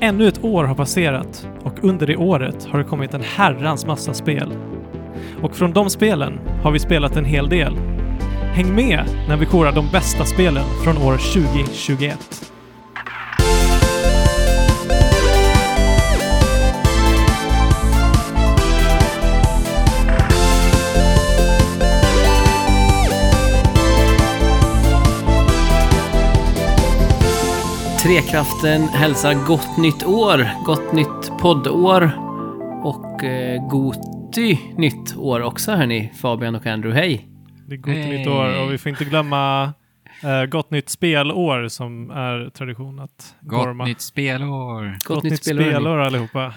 Ännu ett år har passerat och under det året har det kommit en herrans massa spel. Och från de spelen har vi spelat en hel del. Häng med när vi korar de bästa spelen från år 2021. Trekraften hälsar gott nytt år, gott nytt poddår och eh, Goti nytt år också hörni, Fabian och Andrew, hej! Det är gott Hej. nytt år och vi får inte glömma eh, gott nytt spelår som är tradition att Gott gorma. nytt spelår. Gott, nytt spelår, spelår allihopa.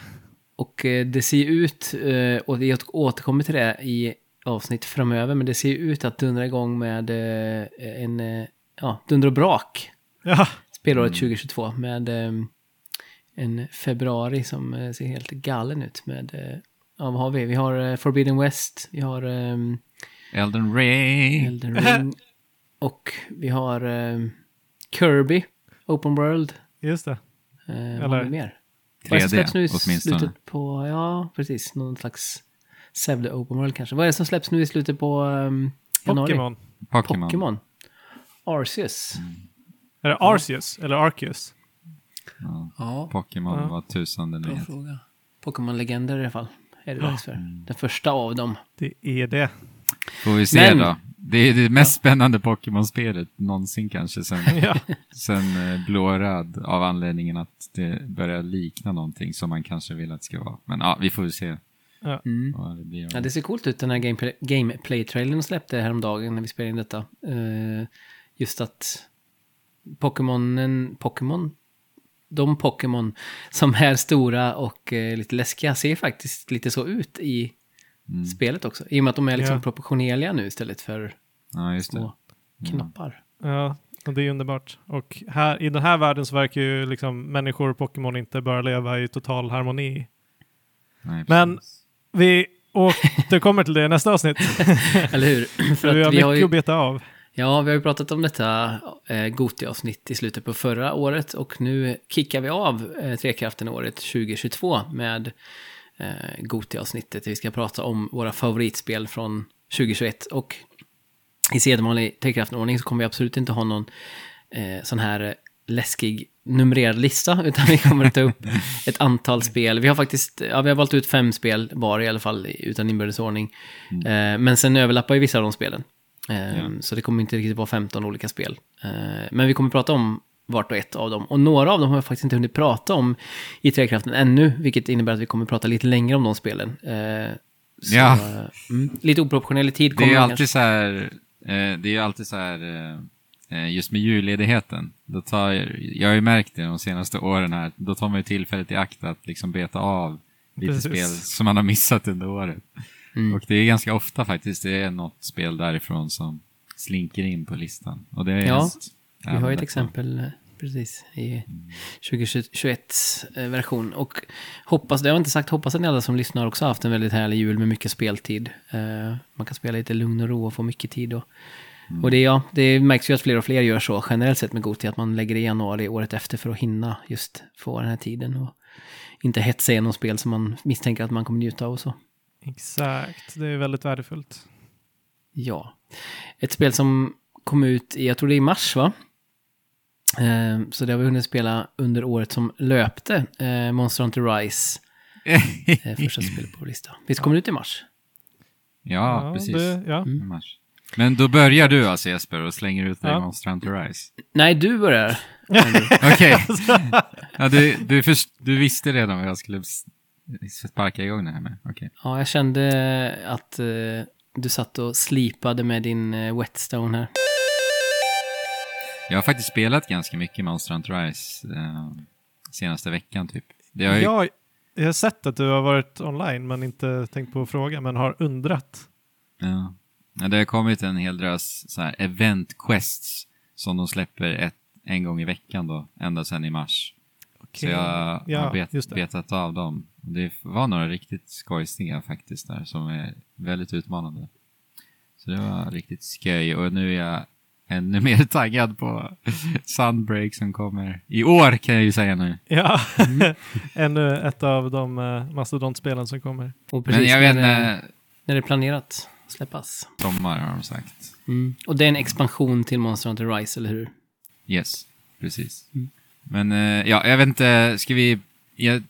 Och eh, det ser ju ut, eh, och vi återkommer till det i avsnitt framöver, men det ser ju ut att dundra igång med eh, en, eh, ja, dunder och brak Ja, spelåret 2022 med eh, en februari som eh, ser helt galen ut med, eh, ja vad har vi? Vi har eh, Forbidden West, vi har Elden Ring. Elden Ring och vi har Kirby, Open World. just det. Eh, vad Eller- har vi mer? Vad är det som 3D släpps nu i åtminstone. slutet på, ja precis, någon slags Sevde Open World kanske. Vad är det som släpps nu i slutet på um, januari? Pokémon. Pokémon. Arceus. Är det Arceus eller Arceus? Ja. Ja, Pokémon Ja. var tusan den bra heter. fråga. Pokémon-legender i alla fall. Är det Ja. dags för. Den första av dem. Det är det. Får vi se Men- då. Det är det mest spännande Pokémon-spelet någonsin kanske sen, Ja. sen eh, blå-röd av anledningen att det börjar likna någonting som man kanske vill att det ska vara. Men ja, vi får väl se Mm. vad det blir. Ja, det ser coolt ut den här gameplay- gameplay-trailern de släppte häromdagen när vi spelade in detta. Eh, just att Pokémonen, Pokémon, de Pokémon som är stora och eh, lite läskiga ser faktiskt lite så ut i Mm. spelet också. I och med att de är liksom Ja. proportionerliga nu istället för Ja, just det. små knappar. Ja, och det är underbart. Och här, i den här världen så verkar ju liksom människor och Pokémon inte bara leva i total harmoni. Nej, Men-. Vi återkommer till det i nästa avsnitt. Eller hur? För vi har att vi mycket har ju, att beta av. ja, vi har ju pratat om detta eh, Goti-avsnitt i slutet på förra året och nu kickar vi av eh, Trekraften-året 2022 med eh, Goti-avsnittet. Vi ska prata om våra favoritspel från 2021 och i sedvanlig Trekraften-ordning så kommer vi absolut inte ha någon eh, sån här läskig numrerad lista, utan vi kommer att ta upp ett antal spel. Vi har faktiskt, ja, vi har valt ut fem spel var i alla fall, utan inbördes ordning. Eh, men sen överlappar ju vissa av de spelen. Eh, Ja. Så det kommer inte riktigt vara 15 olika spel. Eh, men vi kommer prata om vart och ett av dem. Och några av dem har jag faktiskt inte hunnit prata om i Trekraften ännu, vilket innebär att vi kommer prata lite längre om de spelen. Eh, så, Ja. eh, mm, lite oproportionerlig tid Det kommer är det alltid kanske. så här, eh, det är ju alltid så här, eh, just med julledigheten. Då tar, jag jag har ju märkt det de senaste åren här, då tar man ju tillfället i akt att liksom beta av lite Precis. spel som man har missat under året. Mm. Och det är ganska ofta faktiskt, det är något spel därifrån som slinker in på listan. Och det är Ja, Vi har ju ett exempel eh, precis i 2021 version. Och hoppas, det har jag inte sagt, hoppas att ni alla som lyssnar också har haft en väldigt härlig jul med mycket speltid. Eh, man kan spela lite lugn och ro och få mycket tid. Och, och det, ja, det märks ju att fler och fler gör så generellt sett med Goti, att man lägger i januari året efter för att hinna just få den här tiden. Och inte hetsa igenom spel som man misstänker att man kommer njuta av och så. Exakt, det är väldigt värdefullt. Ja. Ett spel som kom ut i, jag tror det är i mars va? Eh, så det har vi hunnit spela under året som löpte. Eh, Monster Hunter Rise, eh, första spelet på vår lista. Visst kom det ut i mars? Ja, precis. Det, ja. Mm. I mars. Men då börjar du alltså Jesper och slänger ut dig Ja. i Monster Hunter Rise. Nej, du börjar. Okej. ja, du, du, först, du visste redan vad jag skulle sparka igång det här med. Okej. Ja, jag kände att eh, du satt och slipade med din eh, Whetstone här. Jag har faktiskt spelat ganska mycket Monster Hunter Rise eh, senaste veckan typ. Det har ju, Jag, jag har sett att du har varit online men inte tänkt på att fråga, men har undrat. ja. Ja, det har kommit en hel drös så här event quests som de släpper ett, en gång i veckan då, ända sedan i mars. Så Okej. jag ja, har bet, betat av dem. Det var några riktigt skojsiga faktiskt där som är väldigt utmanande. Så det var riktigt skoj och nu är jag ännu mer taggad på Sunbreak som kommer i år kan jag ju säga nu. Ja, ännu ett av de uh, mastodontspelen som kommer. Och precis Men jag vet när, det, när det är planerat att släppas. sommar har de sagt. Mm. Och det är en expansion till Monster Hunter Rise, eller hur? Yes, precis. Mm. Men eh, ja, jag vet inte, ska vi... Jag,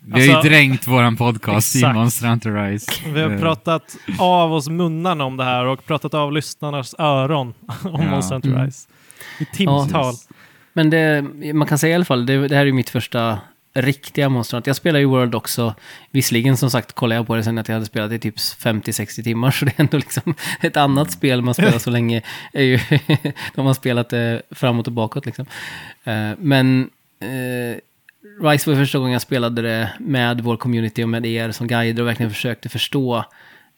vi har Alltså- ju dränkt våran podcast i Exakt. Monster Hunter Rise. Vi har Eh, pratat av oss munnarna om det här och pratat av lyssnarnas öron om Ja. Monster Hunter Mm. Rise. I timtal. precis. Men det, man kan säga i alla fall, det, det här är mitt första riktiga monstren. Jag spelar ju World också. Visserligen som sagt kollade jag på det sen att jag hade spelat i typ 50-60 timmar. Så det är ändå liksom ett annat spel man spelar så länge. Är ju, de har spelat det framåt och bakåt liksom. Eh, men eh, Rise var första gången jag spelade det med vår community och med er som guider och verkligen försökte förstå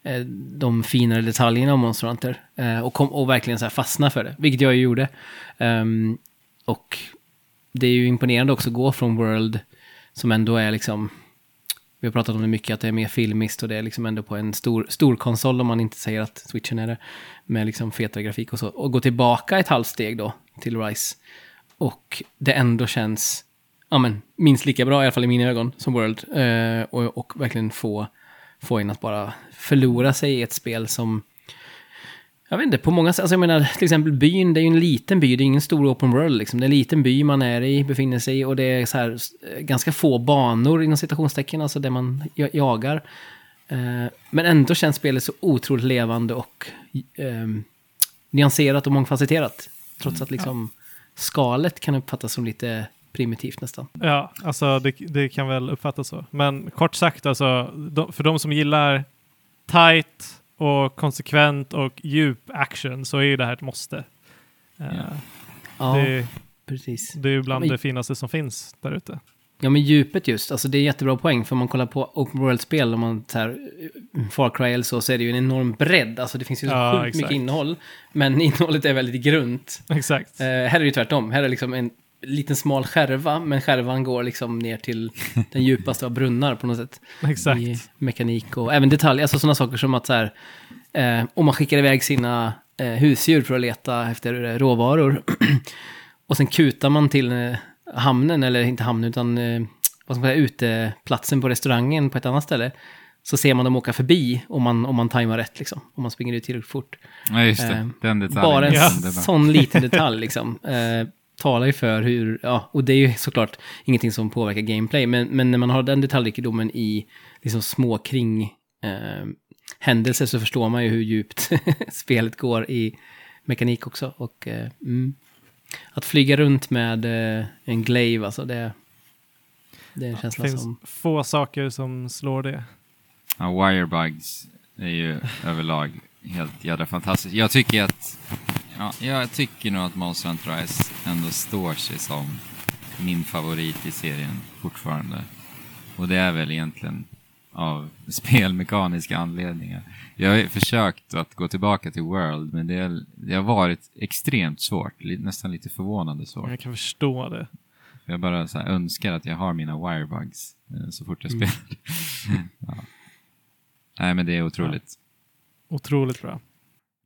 eh, de finare detaljerna om Monster Hunter. Eh, och, kom, och verkligen så här fastna för det, vilket jag ju gjorde. Ehm, och det är ju imponerande också att gå från World, som ändå är liksom, vi har pratat om det mycket, att det är mer filmiskt och det är liksom ändå på en stor, stor konsol om man inte säger att switchen är det, med liksom fetare grafik och så. Och gå tillbaka ett halvt steg då till Rise. Och det ändå känns, ja men, minst lika bra i alla fall i mina ögon som World. Eh, och, och verkligen få, få en att bara förlora sig i ett spel som jag vet inte, på många sätt, alltså jag menar till exempel byn, det är ju en liten by, det är ingen stor open world liksom. Det är en liten by man är i, befinner sig i och det är så här eh, ganska få banor inom citationstecken, alltså där man ja- jagar. Eh, men ändå känns spelet så otroligt levande och eh, nyanserat och mångfacetterat. Trots att liksom skalet kan uppfattas som lite primitivt nästan. Ja, alltså det, det kan väl uppfattas så. Men kort sagt, alltså, de, för de som gillar tight och konsekvent och djup action så är ju det här ett måste. Eh, Ja, det, precis. det är ju bland Men- det finaste som finns där ute. Ja, men djupet just. Alltså det är jättebra poäng. För om man kollar på open world-spel, om man tar Far Cry eller så, så är det ju en enorm bredd. Alltså det finns ju så Ja, sjukt mycket innehåll. Men innehållet är väldigt grunt. Exakt. Eh, här är det ju tvärtom. Här är det liksom en liten smal skärva, men skärvan går liksom ner till den djupaste av brunnar på något sätt. Exakt. I mekanik och även detaljer. Alltså sådana saker som att så här, eh, om man skickar iväg sina eh, husdjur för att leta efter eh, råvaror. och sen kutar man till eh, hamnen, eller inte hamnen, utan eh, vad ska man säga, uteplatsen på restaurangen på ett annat ställe. Så ser man dem åka förbi om man, om man tajmar rätt, liksom. Om man springer ut tillräckligt fort. Ja, just det. Eh, Den detaljen. Bara en Ja. sån liten detalj liksom. Talar ju för hur, ja, och det är ju såklart ingenting som påverkar gameplay, men, men när man har den detaljrikedomen i liksom små kring eh, händelser så förstår man ju hur djupt spelet går i mekanik också. Och eh, mm, att flyga runt med eh, en glaive, alltså det, det är en Det känsla finns som... få saker som slår det. Ja, wirebugs är ju överlag helt jävla fantastiskt. Jag tycker att, ja, jag tycker nog att Monster Hunter Rise ändå står sig som min favorit i serien fortfarande. Och det är väl egentligen av spelmekaniska anledningar. Jag har försökt att gå tillbaka till World, men det, är, det har varit extremt svårt. Nästan lite förvånande svårt. Jag kan förstå det. Jag bara så önskar att jag har mina wirebugs eh, så fort jag Mm. spelar. ja. Nej, men det är otroligt. Otroligt bra.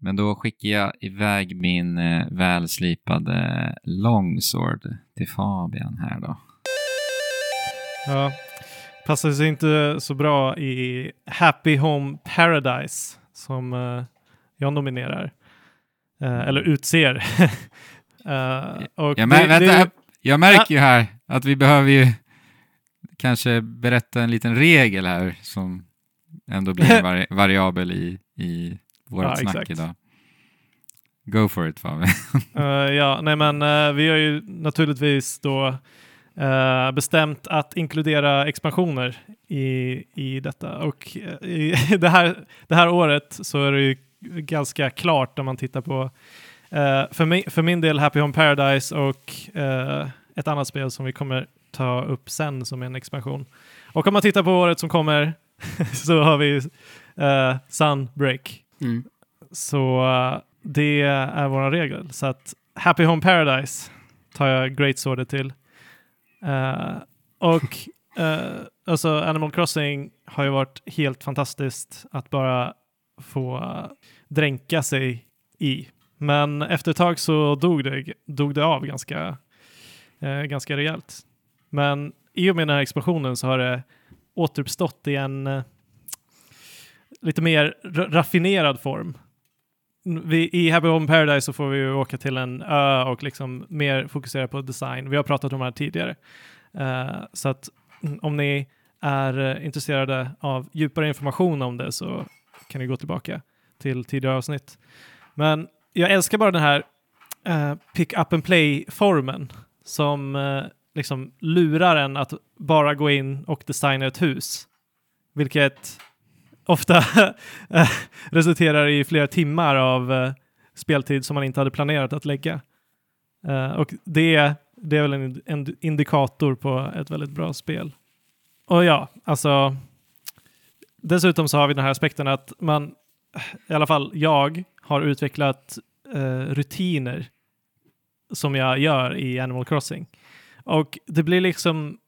Men då skickar jag iväg min eh, välslipade longsword till Fabian här då. Ja. Passar sig inte så bra i Happy Home Paradise som eh, jag nominerar. Eh, eller utser. Eh, och Jag, mär, det- vänta, det- jag, jag märker ju här att vi behöver ju kanske berätta en liten regel här som ändå blir en vari variabel i, i vårt Ja, snack exakt. idag. Go for it Fabian. Eh, ja, nej men eh, vi har ju naturligtvis då eh, bestämt att inkludera expansioner i, i detta. Och eh, i det, här, det här året så är det ju ganska klart när man tittar på eh, för, mi, för min del Happy Home Paradise och ett annat spel som vi kommer ta upp sen som en expansion. Och om man tittar på året som kommer så har vi uh, Sunbreak. Mm. Så eh, det är vår regel. Så att Happy Home Paradise tar jag Great Swordet till. Eh, och eh, alltså Animal Crossing har ju varit helt fantastiskt att bara få eh, dränka sig i. Men efter ett tag så dog det, dog det av ganska, eh, ganska rejält. Men i och med den här expansionen så har det återuppstått i en eh, lite mer raffinerad form. Vi, I Happy Home Paradise så får vi åka till en ö och liksom mer fokusera på design. Vi har pratat om det här tidigare. Uh, så att mm, om ni är eh, intresserade av djupare information om det så kan ni gå tillbaka till tidigare avsnitt. Men jag älskar bara den här uh, pick up and play-formen som liksom lurar en att bara gå in och designa ett hus. Vilket ofta eh, resulterar i flera timmar av eh, speltid som man inte hade planerat att lägga. Eh, och det, det är väl en, en, indikator på ett väldigt bra spel. Och ja, alltså dessutom så har vi den här aspekten att man, i alla fall jag, har utvecklat eh, rutiner som jag gör i Animal Crossing. Och det blir liksom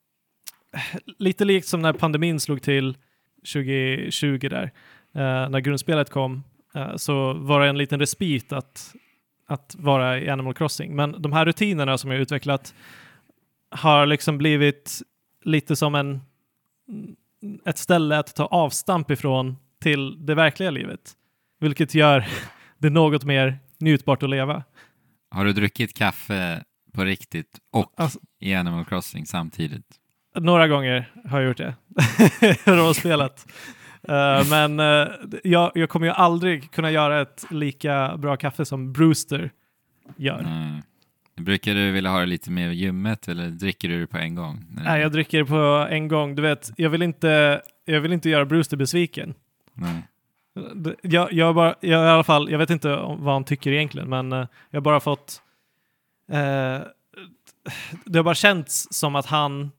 lite likt som när pandemin slog till 2020 där, uh, när grundspelet kom, uh, så var det en liten respit att, att vara i Animal Crossing. Men de här rutinerna som jag utvecklat har liksom blivit lite som en, ett ställe att ta avstamp ifrån till det verkliga livet, vilket gör det något mer njutbart att leva. Har du druckit kaffe på riktigt och alltså, i Animal Crossing samtidigt? Några gånger har jag gjort det. Råspelat. Uh, men uh, jag, jag, kommer ju aldrig kunna göra ett lika bra kaffe som Brewster gör. Mm. Brukar du vilja ha det lite mer ljummet eller dricker du det på en gång? Nej, jag dricker det på en gång. Du vet, jag vill inte, jag vill inte göra Brewster besviken. Nej. Jag, jag, bara, jag, i alla fall, jag vet inte vad han tycker egentligen, men uh, jag har bara fått... det har bara känts som att han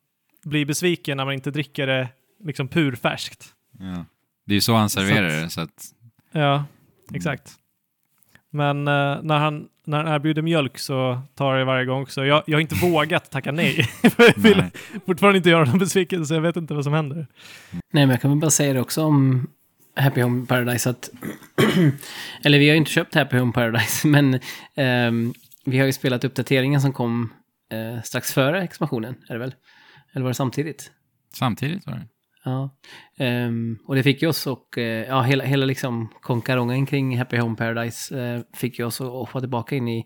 blir besviken när man inte dricker det liksom purfärskt. Ja. Det är ju så han serverar det. Så att... Ja, exakt. Men uh, när, han, när han erbjuder mjölk så tar jag det varje gång också. Jag, jag har inte vågat tacka nej. jag vill nej. fortfarande inte göra någon besviken så jag vet inte vad som händer. Nej, men jag kan väl bara säga det också om Happy Home Paradise att... eller vi har ju inte köpt Happy Home Paradise, men um, vi har ju spelat uppdateringen som kom uh, strax före expansionen, är det väl? Eller var det samtidigt? Samtidigt var det. Ja, um, och det fick ju oss och uh, ja, hela, hela liksom konkarongen kring Happy Home Paradise uh, fick ju oss att hoppa tillbaka in i,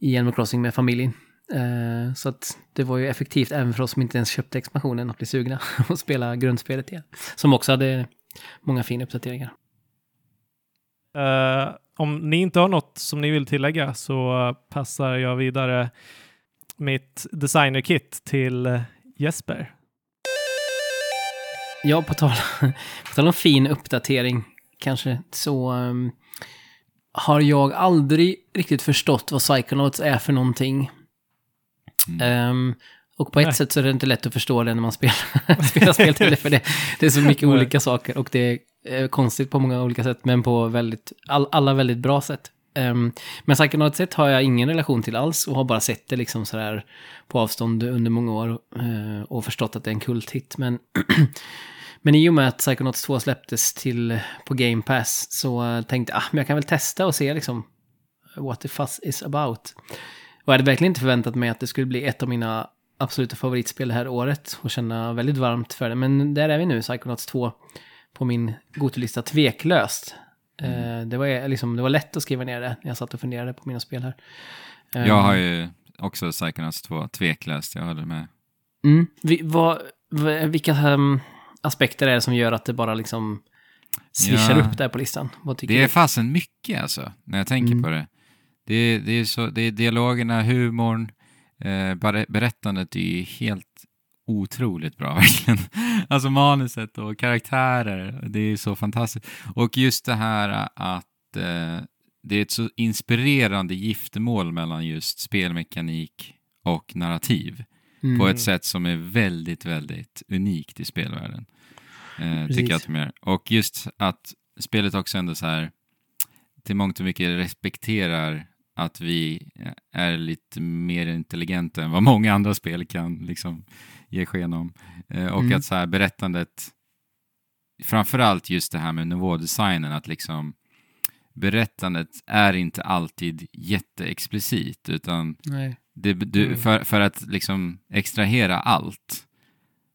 i Animal Crossing med familjen. Uh, så att det var ju effektivt även för oss som inte ens köpte expansionen att bli sugna och spela grundspelet igen. Som också hade många fina uppdateringar. Uh, om ni inte har något som ni vill tillägga så passar jag vidare mitt designerkit till Jesper. Ja, på tal, på tal om fin uppdatering kanske, så um, har jag aldrig riktigt förstått vad Psychonauts är för någonting. Mm. Um, och på ett Nej. sätt så är det inte lätt att förstå det när man spelar, spelar spel till det, för det, det är så mycket olika saker och det är konstigt på många olika sätt, men på väldigt, all, alla väldigt bra sätt. Um, men Psychonauts 1 har jag ingen relation till alls och har bara sett det liksom sådär på avstånd under många år uh, och förstått att det är en kulthit. Men, men i och med att Psychonauts 2 släpptes till, på Game Pass så tänkte jag, ah, men jag kan väl testa och se liksom what the fuss is about. Och jag hade verkligen inte förväntat mig att det skulle bli ett av mina absoluta favoritspel det här året och känna väldigt varmt för det. Men där är vi nu, Psychonauts 2 på min gotolista tveklöst. Mm. Eh, det, var liksom, det var lätt att skriva ner det när jag satt och funderade på mina spel här. Jag har ehm. ju också Psychonauts 2 tveklöst, jag håller med. Mm. Vi, vad, vilka um, aspekter är det som gör att det bara liksom swishar ja, upp där på listan? det är fasen mycket alltså, när jag tänker mm. på det. Det, det, är så, det är dialogerna, humorn, eh, berättandet är ju helt otroligt bra verkligen. Alltså manuset och karaktärer, det är så fantastiskt. Och just det här att eh, det är ett så inspirerande giftermål mellan just spelmekanik och narrativ mm. på ett sätt som är väldigt, väldigt unikt i spelvärlden. Eh, tycker jag att de gör. Och just att spelet också ändå så här till mångt och mycket respekterar att vi är lite mer intelligenta än vad många andra spel kan liksom ge sken om. Eh, och mm. att så här berättandet, framförallt just det här med nivådesignen, att liksom berättandet är inte alltid jätteexplicit, utan det, du, Mm. för, för att liksom extrahera allt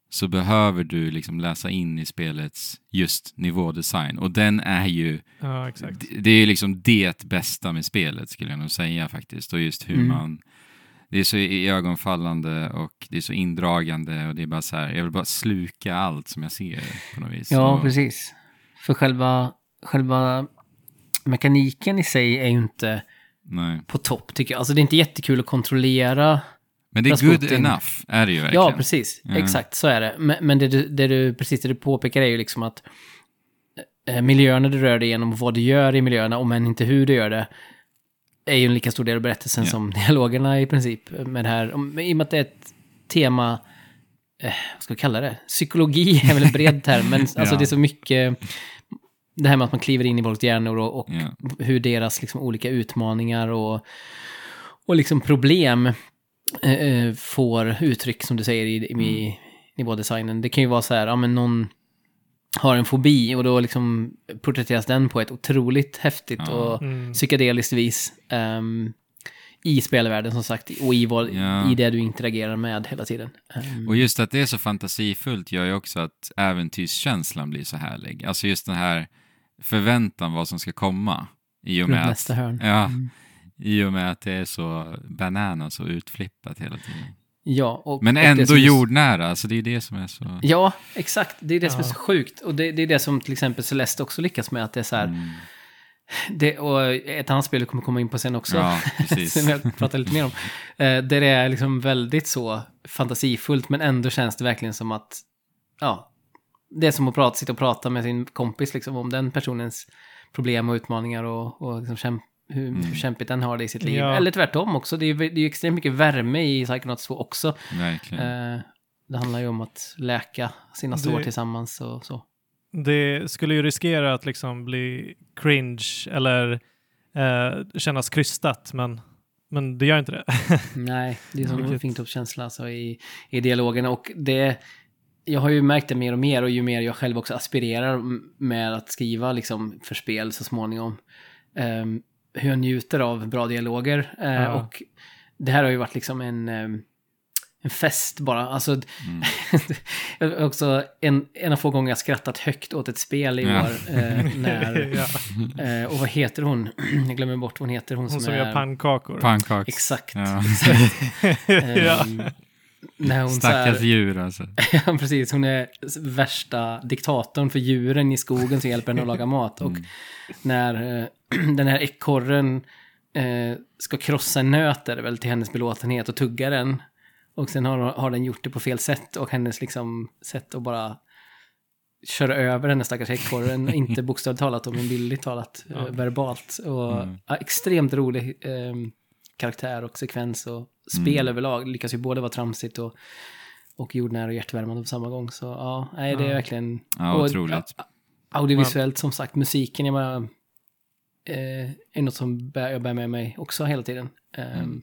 så behöver du liksom läsa in i spelets just nivådesign. Och den är ju, Ja, det- det är ju liksom det bästa med spelet skulle jag nog säga faktiskt. Och just hur Mm. man, det är så ögonfallande och det är så indragande och det är bara så här, jag vill bara sluka allt som jag ser på något vis. Ja, och, precis. För själva, själva mekaniken i sig är ju inte Nej. på topp tycker jag. Alltså det är inte jättekul att kontrollera. Men det är good Rasputin. enough, är det ju verkligen. Ja, precis. Ja. Exakt, så är det. Men, men det, du, det du, precis det du påpekar är ju liksom att eh, miljöerna du rör dig igenom och vad du gör i miljöerna, om än inte hur du gör det, är ju en lika stor del av berättelsen Ja. som dialogerna i princip. Med det här, i och med att det är ett tema, eh, vad ska vi kalla det? Psykologi är väl en bred term, men alltså Ja. det är så mycket, det här med att man kliver in i folks hjärnor och, och Ja. hur deras liksom, olika utmaningar och, och liksom problem eh, eh, får uttryck, som du säger, i, i, i nivådesignen. Det kan ju vara så här, ja men någon har en fobi och då liksom porträtteras den på ett otroligt häftigt Ja. och Mm. psykedeliskt vis. ehm, I spelvärlden som sagt, och i, vad, Ja. i det du interagerar med hela tiden. Ehm, Och just att det är så fantasifullt gör ju också att äventyrskänslan blir så härlig. Alltså just den här förväntan vad som ska komma. I och med nästa att, hörn. ja, Mm. i och med att det är så bananas och utflippat hela tiden. Ja, och, Men och ändå du- jordnära, alltså det är det som är så... Ja, exakt. Det är det som är Ja. så sjukt. Och det, det är det som till exempel Celeste också lyckas med. Att det är så här, Mm. det, och ett annat spel vi kommer komma in på sen också. Ja, som jag pratar lite mer om. Eh, där det är liksom väldigt så fantasifullt, men ändå känns det verkligen som att, ja, det är som att prata, sitta och prata med sin kompis liksom, om den personens problem och utmaningar och, och liksom kämp, hur, Mm. hur kämpigt den har det i sitt liv. Ja. Eller tvärtom också, det är ju det är ju extremt mycket värme i Psychonauts 2 också. Verkligen. Eh, det handlar ju om att läka sina sår Det- tillsammans och så. Det skulle ju riskera att liksom bli cringe eller eh, kännas krystat, men, men det gör inte det. Nej, det är som en fingertoppskänsla alltså, i, i dialogen. Och det, jag har ju märkt det mer och mer och ju mer jag själv också aspirerar med att skriva liksom, för spel så småningom. ehm, hur jag njuter av bra dialoger. eh, Ja. Och det här har ju varit liksom en, ehm, en fest bara. Alltså, Mm. också en, en av få gånger jag skrattat högt åt ett spel i Ja. år. Eh, när, ja. eh, och vad heter hon? jag glömmer bort vad hon heter. Hon, Hon som, som är... gör pannkakor. Pannkaks. Exakt. Ja. ja. När hon Stackars här, djur alltså. ja, precis, hon är värsta diktatorn för djuren i skogen som hjälper henne att laga mat. Och Mm. när eh, den här ekorren eh, ska krossa en nöt är det väl till hennes belåtenhet och tugga den. Och sen har, har den gjort det på fel sätt och hennes liksom sätt att bara köra över den här stackars ekorren. inte bokstavligt talat, men bildligt talat, eh, Ja. verbalt. Och, Mm. ja, extremt rolig eh, karaktär och sekvens och spel Mm. överlag. Lyckas ju både vara tramsigt och, och jordnära och hjärtvärmande på samma gång. Så ja, nej, det är Ja. verkligen... Ja, och, otroligt. ja, Audiovisuellt som sagt, musiken är bara... Eh, är något som bär, jag bär med mig också hela tiden. Eh, Mm.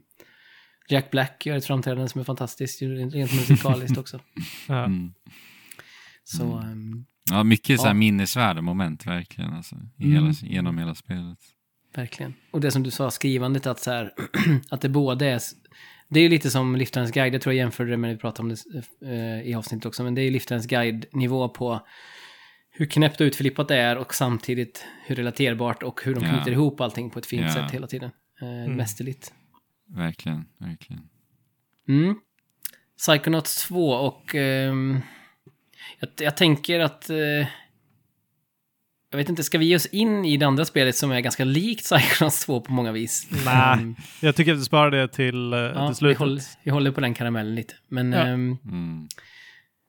Jack Black gör ett framträdande som är fantastiskt, rent musikaliskt också. Ja. Mm. Så Mm. ehm, Ja, mycket så här Ja. minnesvärda moment verkligen, alltså, i Mm. hela, genom hela spelet. Verkligen. Och det som du sa, skrivandet, att, så här, att det både är... Det är ju lite som Liftarens guide, jag tror jag jämförde det med när vi pratade om det eh, i avsnittet också, men det är ju Liftarens guide-nivå på hur knäppt och utflippat det är och samtidigt hur relaterbart och hur de Ja. knyter ihop allting på ett fint Ja. sätt hela tiden. Eh, Mästerligt. Verkligen, verkligen. Mm. Psychonauts 2 och ehm, jag, jag tänker att... Eh, jag vet inte, ska vi ge oss in i det andra spelet som är ganska likt Psychonauts 2 på många vis? Nej, Ehm, jag tycker att du sparar det till, eh, ja, till vi, slutet. håller, vi håller på den karamellen lite. Men Ja. Mm.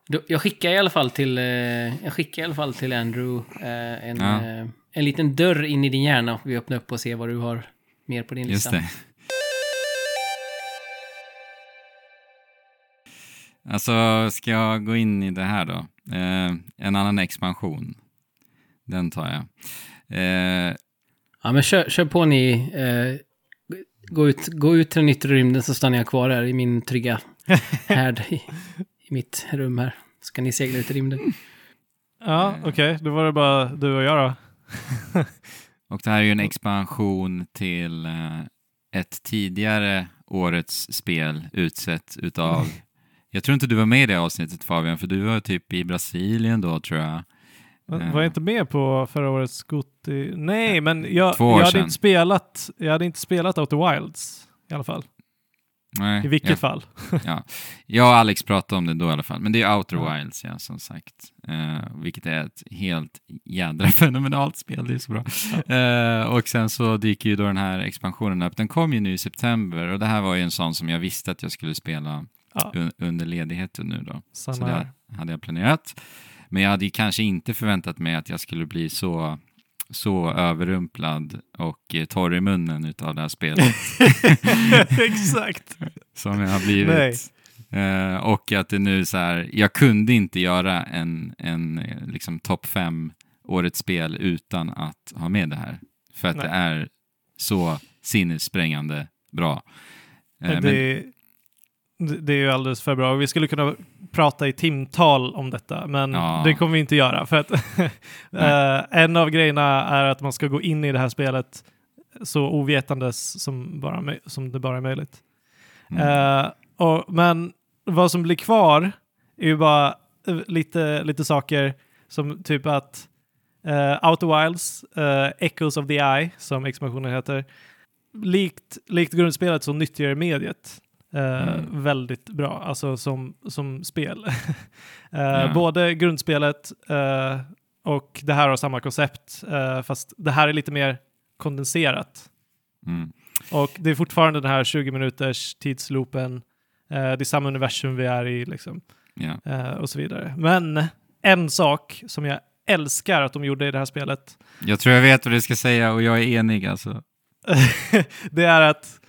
då, jag skickar i alla fall till, eh, jag skickar i alla fall till Andrew eh, en, Ja. eh, en liten dörr in i din hjärna. Vi öppnar upp och ser vad du har mer på din Just lista. det. Alltså, ska jag gå in i det här då? En annan expansion. Den tar jag. Eh, Ja, men kör, kör på ni. Eh, gå, ut, gå ut till den yttre rymden så stannar jag kvar här i min trygga härd i, i mitt rum här. Så kan ni segla ut i rymden. Ja, okej. Då var det bara du och jag då. Och det här är ju en expansion till eh, ett tidigare årets spel utsett utav... Jag tror inte du var med i det avsnittet Fabian, för du var typ i Brasilien då tror jag. Var jag inte med på förra årets Gotti? Nej, men jag, Två år jag, hade sedan. inte spelat, jag hade inte spelat Outer Wilds i alla fall. Nej, I vilket ja, fall. Jag och Alex pratade om det då i alla fall, men det är Outer Ja. Wilds ja, som sagt. Eh, vilket är ett helt jädra fenomenalt spel, det är så bra. Eh, och sen så dyker ju då den här expansionen upp. Den kom ju nu i september och det här var ju en sån som jag visste att jag skulle spela Ja, un- under ledigheten nu då. Så samma här. det hade jag planerat. Men jag hade ju kanske inte förväntat mig att jag skulle bli så, så överrumplad och eh, torr i munnen utav det här spelet Exakt. som jag har blivit. Eh, och att det nu så här, jag kunde inte göra en, en eh, liksom topp fem årets spel utan att ha med det här. För att Nej. det är så sinnessprängande bra. Men, det, det det är ju alldeles för bra. Vi skulle kunna prata i timtal om detta, men Ja. det kommer vi inte göra. För att eh, en av grejerna är att man ska gå in i det här spelet så ovetandes som, bara, som det bara är möjligt. mm, Eh, och, men vad som blir kvar är ju bara eh, lite, lite saker som typ att uh, Outer Wilds, eh, Echoes of the Eye, som expansionen heter, likt, likt grundspelet så nyttjar mediet eh, Mm. väldigt bra, alltså som, som spel. Eh, Ja. Både grundspelet eh, och det här har samma koncept, fast det här är lite mer kondenserat. mm, Och det är fortfarande den här 20 minuters tidsloopen. Det är samma universum vi är i liksom, eh, och så vidare. Men en sak som jag älskar att de gjorde i det här spelet, Jag tror jag vet vad du ska säga och jag är enig alltså. det är att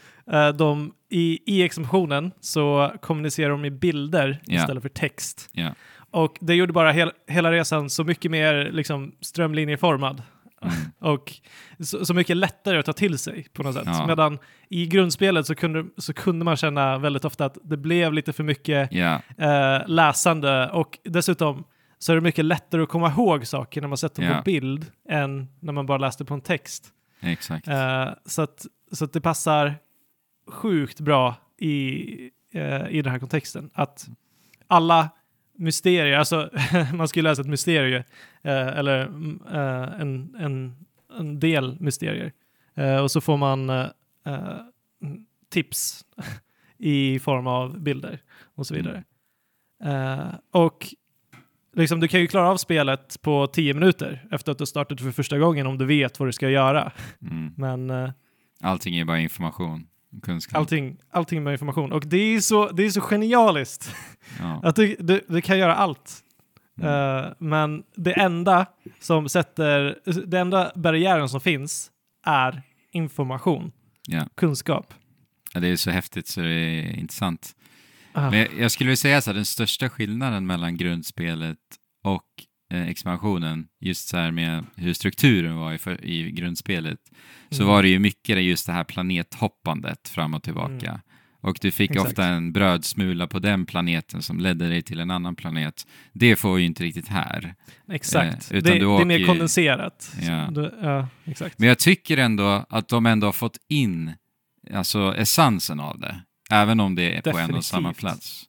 de i, expansionen så kommunicerar de i bilder Ja. istället för text. Ja. Och det gjorde bara hel, hela resan så mycket mer liksom, strömlinjeformad. Mm. och så, så mycket lättare att ta till sig på något sätt. Ja. Medan i grundspelet så kunde, så kunde man känna väldigt ofta att det blev lite för mycket Ja, eh, läsande och dessutom så är det mycket lättare att komma ihåg saker när man sätter dem Ja. på bild än när man bara läste på en text. exakt. Eh, så, att, så att det passar sjukt bra i, eh, i den här kontexten. Att alla mysterier, alltså man skulle läsa ett mysterie eh, eller mm, eh, en, en, en del mysterier Eh, och så får man eh, eh, tips i form av bilder och så vidare. Eh, och liksom, du kan ju klara av spelet på 10 minuter efter att du startat för första gången om du vet vad du ska göra. Mm. Men Allting är bara information, kunskap. allting, allting med information. Och det är så, det är så genialiskt Ja. att du, du, du kan göra allt. Mm. Eh, men det enda som sätter, det enda barriären som finns är information, Ja. kunskap. ja, det är så häftigt så det är intressant. Ah, Men jag, jag skulle vilja säga så här, den största skillnaden mellan grundspelet och expansionen, just så här med hur strukturen var i, för, i grundspelet, så Mm. var det ju mycket just det här planethoppandet fram och tillbaka. Mm. Och du fick Exakt. ofta en brödsmula på den planeten som ledde dig till en annan planet. Det får ju inte riktigt här. exakt. eh, utan det, du det är mer ju- kondenserat. Ja. Du, ja, exakt. Men jag tycker ändå att de ändå har fått in alltså essensen av det. Även om det är på en och samma Definitivt. plats.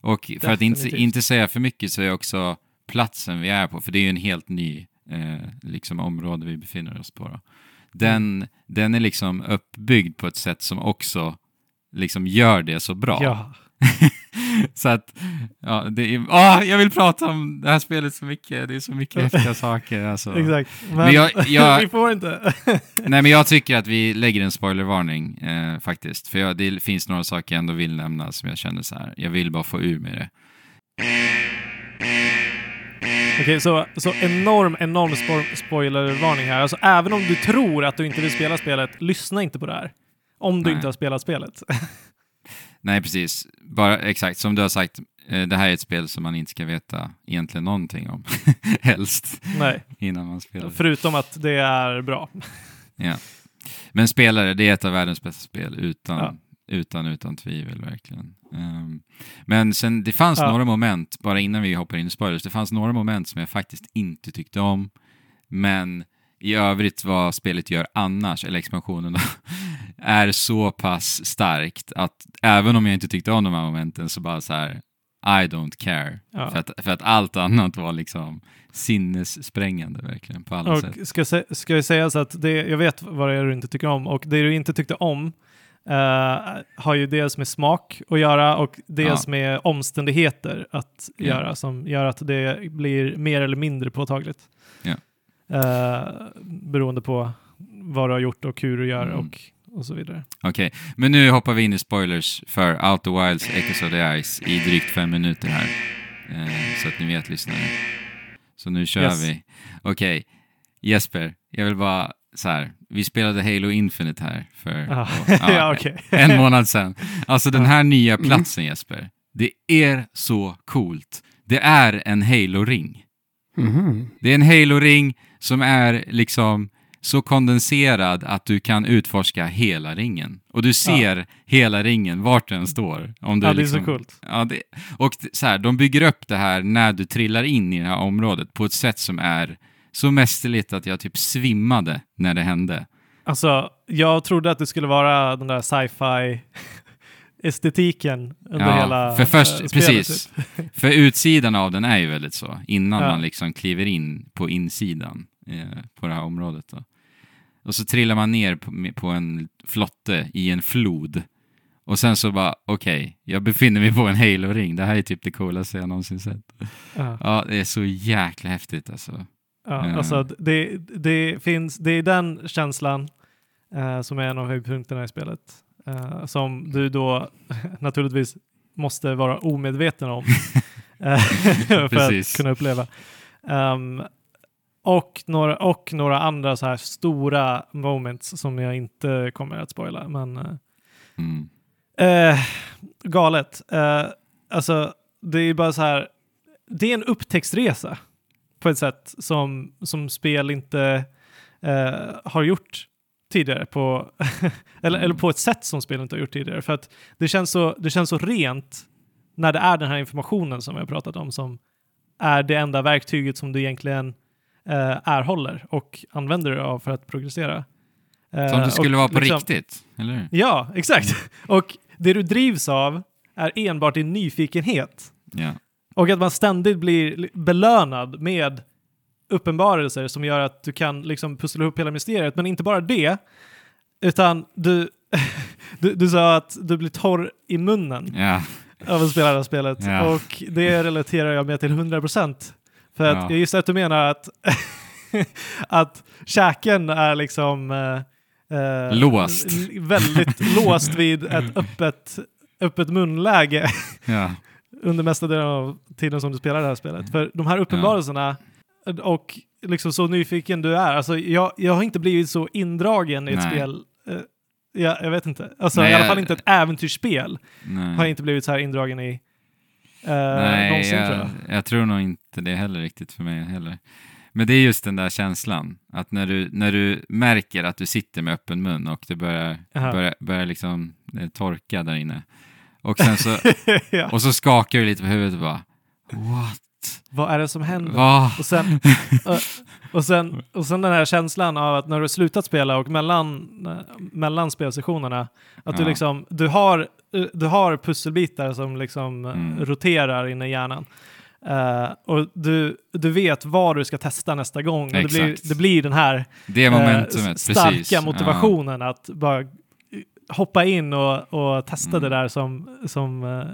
Och för att inte, Definitivt. inte säga för mycket så är också platsen vi är på, för det är ju en helt ny eh, liksom område vi befinner oss på. Då. Den, den är liksom uppbyggd på ett sätt som också liksom gör det så bra. Ja. så att, ja, det är, åh, jag vill prata om det här spelet så mycket, det är så mycket häftiga saker. Alltså. Exakt. Men, Men jag- jag- vi får inte. Nej, men jag tycker att vi lägger en spoilervarning eh, faktiskt. För jag, det finns några saker jag ändå vill nämna som jag känner så här. Jag vill bara få ur med det. Okej, så, så enorm, enorm spo- spoilervarning här. Alltså även om du tror att du inte vill spela spelet, lyssna inte på det här. Om du Nej. inte har spelat spelet. Nej, precis. Bara exakt som du har sagt. Eh, det här är ett spel som man inte ska veta egentligen någonting om. Helst Nej, innan man spelar. förutom att det är bra. Ja. Men spelare, det är ett av världens bästa spel utan, Ja. utan, utan tvivel verkligen. Ehm, men sen, det fanns Ja. några moment, bara innan vi hoppar in i spoilers, det fanns några moment som jag faktiskt inte tyckte om. Men i övrigt vad spelet gör annars, eller expansionen då, är så pass starkt att även om jag inte tyckte om de här momenten så bara så här, I don't care. Ja. För, att, för att allt annat var liksom sinnessprängande verkligen på alla sätt. Och ska, sä- ska jag säga så att det, jag vet vad det är du inte tycker om och det du inte tyckte om eh, har ju dels med smak att göra och dels Ja. med omständigheter att Ja. göra som gör att det blir mer eller mindre påtagligt. Ja. Eh, beroende på vad du har gjort och hur du gör Mm. och, och så vidare. Okej, men nu hoppar vi in i spoilers för Out the Wilds Echoes of the Ice i drygt fem minuter här. Eh, så att ni vet lyssnare. Så nu kör Yes. vi. Okej, Jesper, jag vill bara så här. Vi spelade Halo Infinite här för Ja. ja, Ja, okej. en månad sedan. Alltså den här nya platsen Jesper, det är så coolt. Det är en Halo-ring. Mhm. Det är en Halo-ring som är liksom så kondenserad att du kan utforska hela ringen. Och du ser hela ringen, vart den står. Om du Ja, det är liksom, så coolt. Ja, det, och så här, de bygger upp det här när du trillar in i det här området på ett sätt som är så mästerligt att jag typ svimmade när det hände. Alltså, jag trodde att det skulle vara den där sci-fi estetiken under Ja, hela för först, eh, spelet, precis. typ. För utsidan av den är ju väldigt så, innan Ja. man liksom kliver in på insidan eh, på det här området. Då. Och så trillar man ner på, på en flotte i en flod. Och sen så bara, okej, jag befinner mig på en Halo-ring. Det här är typ det coolaste jag någonsin sett. Ja. Ja, det är så jäkla häftigt alltså. Ja, Eh. alltså det, det finns, det är den känslan eh, som är en av höjdpunkterna i spelet. Eh, som du då naturligtvis måste vara omedveten om eh, för att kunna uppleva. Ehm, och, några, och några andra så här stora moments som jag inte kommer att spoila. Men eh, Mm. Eh, galet. Eh, alltså, det är bara så här. Det är en upptäcktsresa på ett sätt som, som spel inte eh, har gjort tidigare på, eller, eller på ett sätt som spel inte har gjort tidigare. För att det känns, så, det känns så rent när det är den här informationen som vi har pratat om som är det enda verktyget som du egentligen eh, erhåller och använder dig av för att progressera. Eh, Som det skulle och vara på liksom- riktigt, eller hur? Ja, exakt. Och det du drivs av är enbart din nyfikenhet. Ja. Och att man ständigt blir belönad med uppenbarelser som gör att du kan liksom pussla ihop hela mysteriet. Men inte bara det, utan du, du, du sa att du blir torr i munnen ja. av att spela det här spelet. Ja. Och det relaterar jag med till 100%. För att Ja. jag gissar att du menar att, att käken är liksom eh, eh, Låst. väldigt låst vid ett öppet, öppet munläge. Under mesta delen av tiden som du spelar det här spelet. För de här uppenbarelserna och liksom så nyfiken du är, alltså jag, jag har inte blivit så indragen i ett Nej. spel eh, jag, jag vet inte. Alltså Nej, i alla fall inte ett äventyrsspel Nej. har jag inte blivit så här indragen i eh, Nej, någonsin jag, tror jag. jag tror nog inte det heller riktigt för mig heller. Men det är just den där känslan, att när du, när du märker att du sitter med öppen mun och det börjar, Aha. börjar, börjar liksom eh, torka där inne. Och sen så, ja. och så skakar du lite på huvudet och bara What? Vad är det som händer? Va? Och sen, och, och, sen, och sen den här känslan av att när du har slutat spela och mellan, mellan spelsessionerna, att du Ja. liksom, du har, du har pusselbitar som liksom Mm. roterar inne i hjärnan. Eh, och du, du vet vad du ska testa nästa gång. Det, blir, det blir den här Det momentumet, starka precis. motivationen att bara hoppa in och, och testa Mm. det där som, som eh,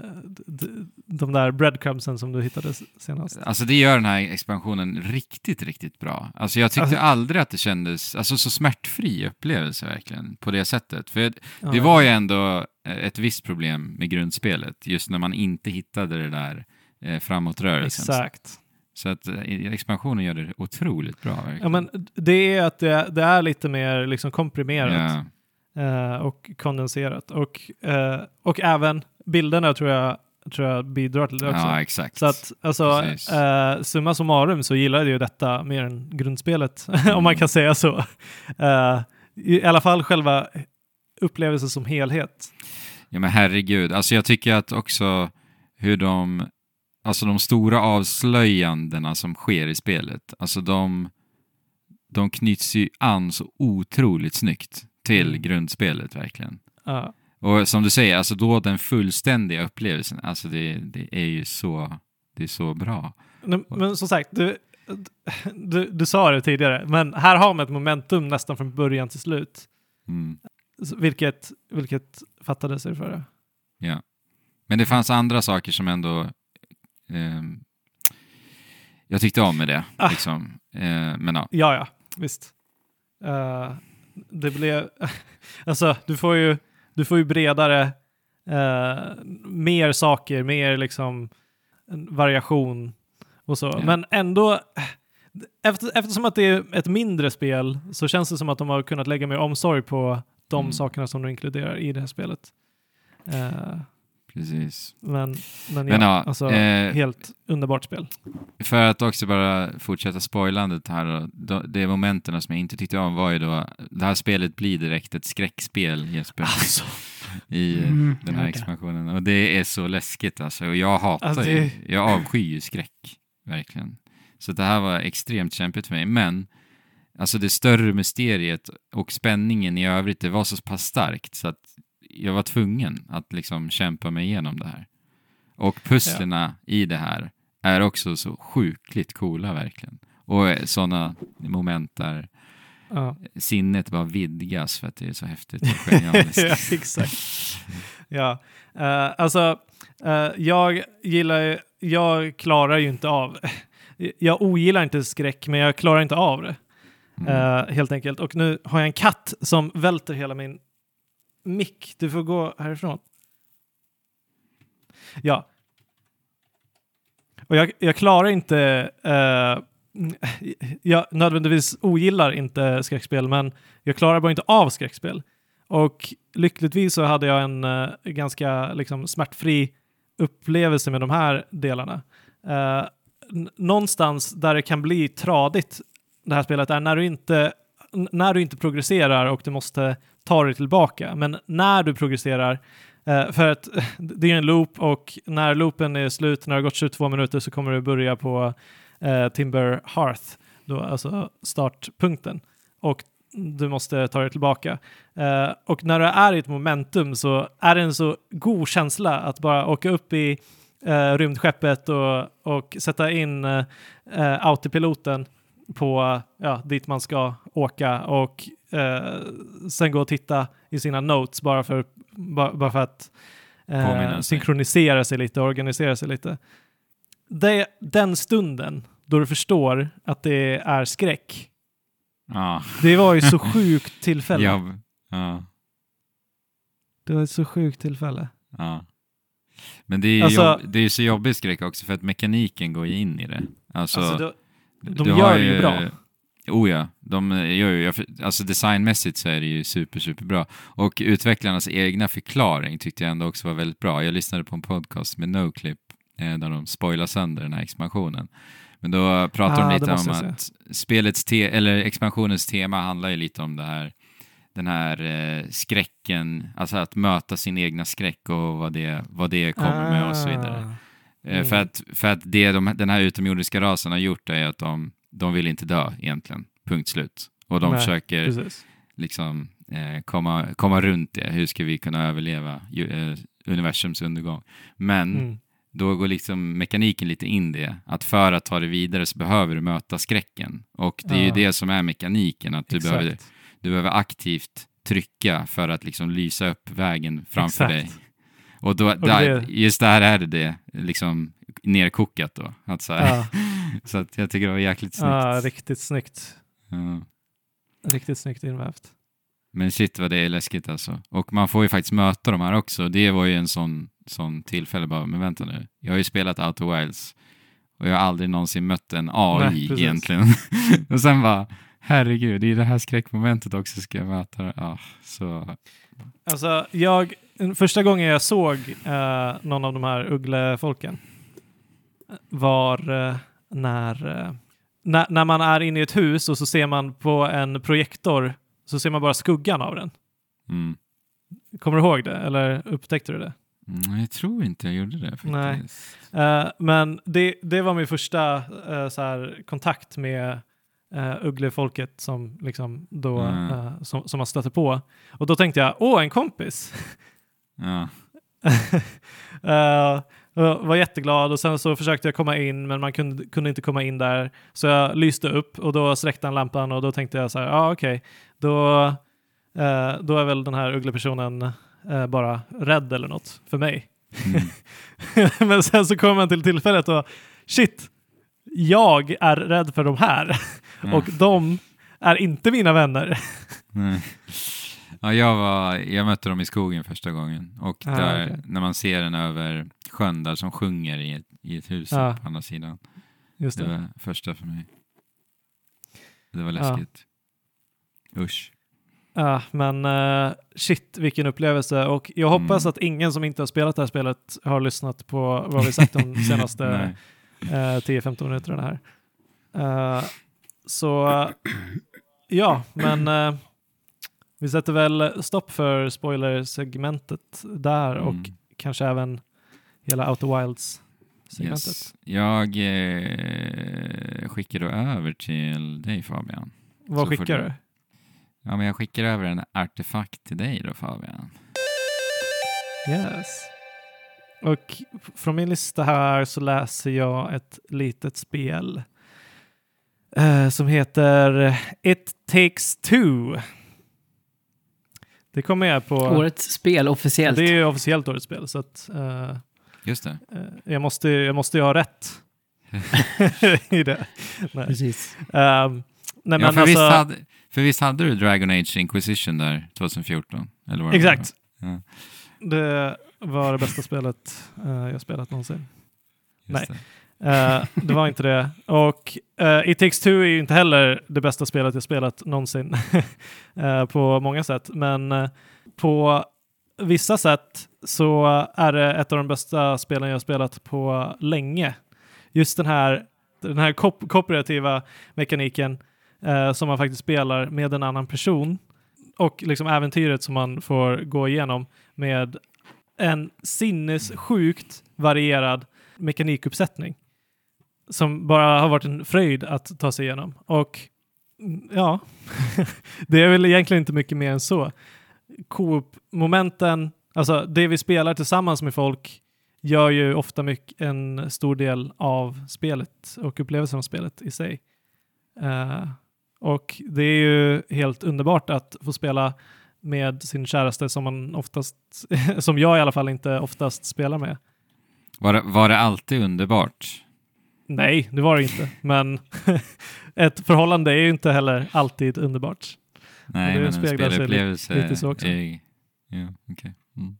de där breadcrumbsen som du hittade senast. Alltså det gör den här expansionen riktigt, riktigt bra. Alltså jag tyckte Alltså- aldrig att det kändes, alltså så smärtfri upplevelse verkligen, på det sättet. För det var ju ändå eh, ett visst problem med grundspelet, just när man inte hittade det där eh, framåtrörelsen. Exakt. Så att expansionen gör det otroligt bra. Verkligen. Ja, men det är att det, det är lite mer liksom komprimerat Ja. Eh, och kondenserat. Och, eh, och även bilderna tror jag, tror jag bidrar till det också. ja, exakt. Så att alltså, eh, summa summarum så gillade jag ju detta mer än grundspelet, om Mm. man kan säga så. I alla fall själva upplevelsen som helhet. Ja men herregud, alltså jag tycker att också hur de, alltså de stora avslöjandena som sker i spelet, alltså de, de knyts ju an så otroligt snyggt till Mm. grundspelet verkligen. Ja. Och som du säger, alltså då den fullständiga upplevelsen, alltså det, det är ju så, det är så bra. Men, men som sagt, du, du, du sa det tidigare, men här har man ett momentum nästan från början till slut. Mm. Vilket, vilket fattades sig för det. Ja. Men det fanns andra saker som ändå ehm, jag tyckte om med det. Ah. Liksom. Eh, men ja, Ja, ja, visst. Eh, det blev... alltså, du får ju, du får ju bredare, eh, mer saker, mer liksom variation och så. Ja. Men ändå, efter, eftersom att det är ett mindre spel så känns det som att de har kunnat lägga mer omsorg på de Mm. sakerna som de inkluderar i det här spelet. Eh, precis. men, men, Men ja, ja, alltså eh, helt underbart spel. För att också bara fortsätta spoilandet här då, det momenten som jag inte tyckte om var ju då, det här spelet blir direkt ett skräckspel Jesper, Alltså, i eh, Mm, den här okej. expansionen. Och det är så läskigt alltså, och jag hatar Alltså, ju, jag avskyr ju skräck, verkligen. Så det här var extremt kämpigt för mig, men alltså det större mysteriet och spänningen i övrigt, det var så pass starkt så att jag var tvungen att liksom kämpa mig igenom det här. Och pusslerna i det här är också så sjukligt coola verkligen. Och sådana moment där ja. sinnet bara vidgas för att det är så häftigt och genialiskt. ja, exakt. Ja, Eh, alltså eh, jag gillar ju- jag klarar ju inte av, jag ogillar inte skräck men jag klarar inte av det. Mm. Eh, helt enkelt. Och nu har jag en katt som välter hela min mick. Du får gå härifrån. Ja. Och jag, jag klarar inte, Uh, jag nödvändigtvis ogillar inte skräckspel, men jag klarar bara inte av skräckspel. Och lyckligtvis så hade jag en uh, ganska liksom, smärtfri upplevelse med de här delarna. Uh, någonstans där det kan bli tradigt, det här spelet, är när du inte, när du inte progresserar och du måste ta dig tillbaka. Men när du progresserar, eh, för att det är en loop och när loopen är slut, när det har gått 22 minuter så kommer du börja på eh, Timber Hearth, då, alltså startpunkten. Och du måste ta dig tillbaka. Eh, och när du är i ett momentum så är det en så god känsla att bara åka upp i eh, rymdskeppet och, och sätta in eh, eh autopiloten på ja, dit man ska åka och eh, sen gå och titta i sina notes bara för, bara, bara för att eh, synkronisera sig lite och organisera sig lite. Det, den stunden då du förstår att det är skräck, Ja. det var ju så sjukt tillfälle. Ja. Ja. Det var ett så sjukt tillfälle. ja. Men det är ju Alltså- jobb, det är så jobbig skräck också för att mekaniken går ju in i det. Alltså, Alltså, då, de gör det ju bra. Oh ja, de gör ju, alltså designmässigt så är det ju super, super bra. Och utvecklarnas egna förklaring tyckte jag ändå också var väldigt bra. Jag lyssnade på en podcast med Noclip eh, där de spoilar sönder den här expansionen. Men då pratar Ah, de lite om att spelets te eller expansionens tema handlar ju lite om det här den här eh, skräcken, alltså att möta sin egna skräck och vad det, vad det kommer med och så vidare. Ah. Eh, För att, för att det de, den här utomjordiska rasen har gjort är att de, de vill inte dö egentligen. Punkt slut. Och de Nej, försöker Precis. liksom eh, komma, komma runt det. Hur ska vi kunna överleva ju, eh, universums undergång? Men Mm. då går liksom mekaniken lite in det. Att för att ta det vidare så behöver du möta skräcken. Och det är ju Ja. det som är mekaniken. Att du Exakt. behöver, du behöver aktivt trycka för att liksom lysa upp vägen framför Exakt. dig. Och då, Och där, det- just där är det det liksom nerkokat då. Att så, Ja, så att jag tycker det var jäkligt snyggt. ja, riktigt snyggt. Ja. Riktigt snyggt invävt. Men shit vad det är läskigt alltså. Och man får ju faktiskt möta de här också. Det var ju en sån, sån tillfälle bara, men vänta nu. Jag har ju spelat Outer Wilds och jag har aldrig någonsin mött en AI Nej, precis. egentligen. och sen bara, herregud, i det här skräckmomentet också ska jag möta det. Ja, så... Alltså, jag, första gången jag såg eh, någon av de här ugglefolken var eh, när, eh, när, när man är inne i ett hus och så ser man på en projektor så ser man bara skuggan av den. Mm. Kommer du ihåg det? Eller upptäckte du det? Mm, jag tror inte jag gjorde det faktiskt. Nej. Eh, men det, det var min första eh, så här, kontakt med uh, ugglefolket som, liksom då, Mm. som, som man stöter på. Och då tänkte jag, åh, en kompis! Ja. Jag var jätteglad och sen så försökte jag komma in men man kunde, kunde inte komma in där. Så jag lyste upp och då sträckte han lampan och då tänkte jag så här, ja ah, okej, då, eh, då är väl den här ugglepersonen eh, bara rädd eller något för mig. Mm. men sen så kommer man till tillfället och shit, jag är rädd för de här Ja. och de är inte mina vänner. Ja, jag, var, jag mötte dem i skogen första gången och Ah, där, okej. när man ser den över sjön där som sjunger i ett, i ett hus Ja. på andra sidan. Just Det det. var första för mig. Det var läskigt. Usch. Ja, men eh, shit vilken upplevelse och jag hoppas Mm. att ingen som inte har spelat det här spelet har lyssnat på vad vi sagt de senaste Nej. eh, 10-15 minuterna här. Eh, så ja, men vi sätter väl stopp för spoilersegmentet där och Mm. kanske även hela Outer Wilds-segmentet. Yes. Jag eh, skickar då över till dig Fabian. Vad Så skickar du- du? Ja, men jag skickar över en artefakt till dig då Fabian. Yes. Och från min lista här så läser jag ett litet spel eh, som heter It takes two. Det kommer jag på. Årets spel officiellt. Det är ju officiellt årets spel så att eh, Just det. eh, jag, måste, jag måste ju ha rätt i det. Nej. Precis. Ehm, nej ja, men för, alltså, visst hade, för visst hade du Dragon Age Inquisition där 2014? Eller vad det exakt. var? Ja, Det var det bästa spelet eh, jag spelat någonsin. just Nej. Det. Det var inte det. Och uh, It takes two är ju inte heller det bästa spelet jag spelat någonsin uh, på många sätt. Men uh, på vissa sätt så är det ett av de bästa spelen jag spelat på länge. Just den här, den här ko- kooperativa mekaniken som man faktiskt spelar med en annan person och liksom äventyret som man får gå igenom med en sinnessjukt varierad mekanikuppsättning som bara har varit en fröjd att ta sig igenom. Och ja, det är väl egentligen inte mycket mer än så. Coop-momenten, alltså det vi spelar tillsammans med folk gör ju ofta mycket, en stor del av spelet och upplevelsen av spelet i sig. Uh, och det är ju helt underbart att få spela med sin käraste som man oftast, som jag i alla fall inte oftast spelar med. Var, det, var det alltid underbart? Nej, det var det inte. Men ett förhållande är ju inte heller alltid underbart. Nej, det men en spelupplevelse lite så också. är... Ja, okej. Mm.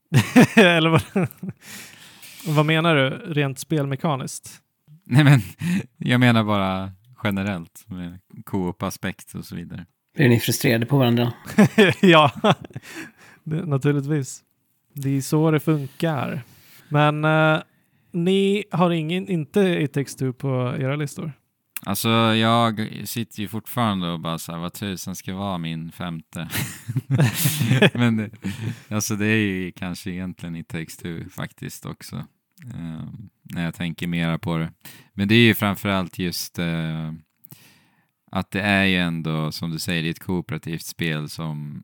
Eller vad, vad menar du rent spelmekaniskt? Nej, men jag menar bara generellt med co-op-aspekt och så vidare. Blir ni frustrerade på varandra? ja, det, naturligtvis. Det är så det funkar. Men eh, ni har ingen, inte i takes two på era listor? Alltså, jag sitter ju fortfarande och bara så här, vad tusen ska vara min femte? Men det, alltså det är ju kanske egentligen i takes two faktiskt också. eh, när jag tänker mera på det. Men det är ju framförallt just eh, att det är ju ändå, som du säger, det är ett kooperativt spel som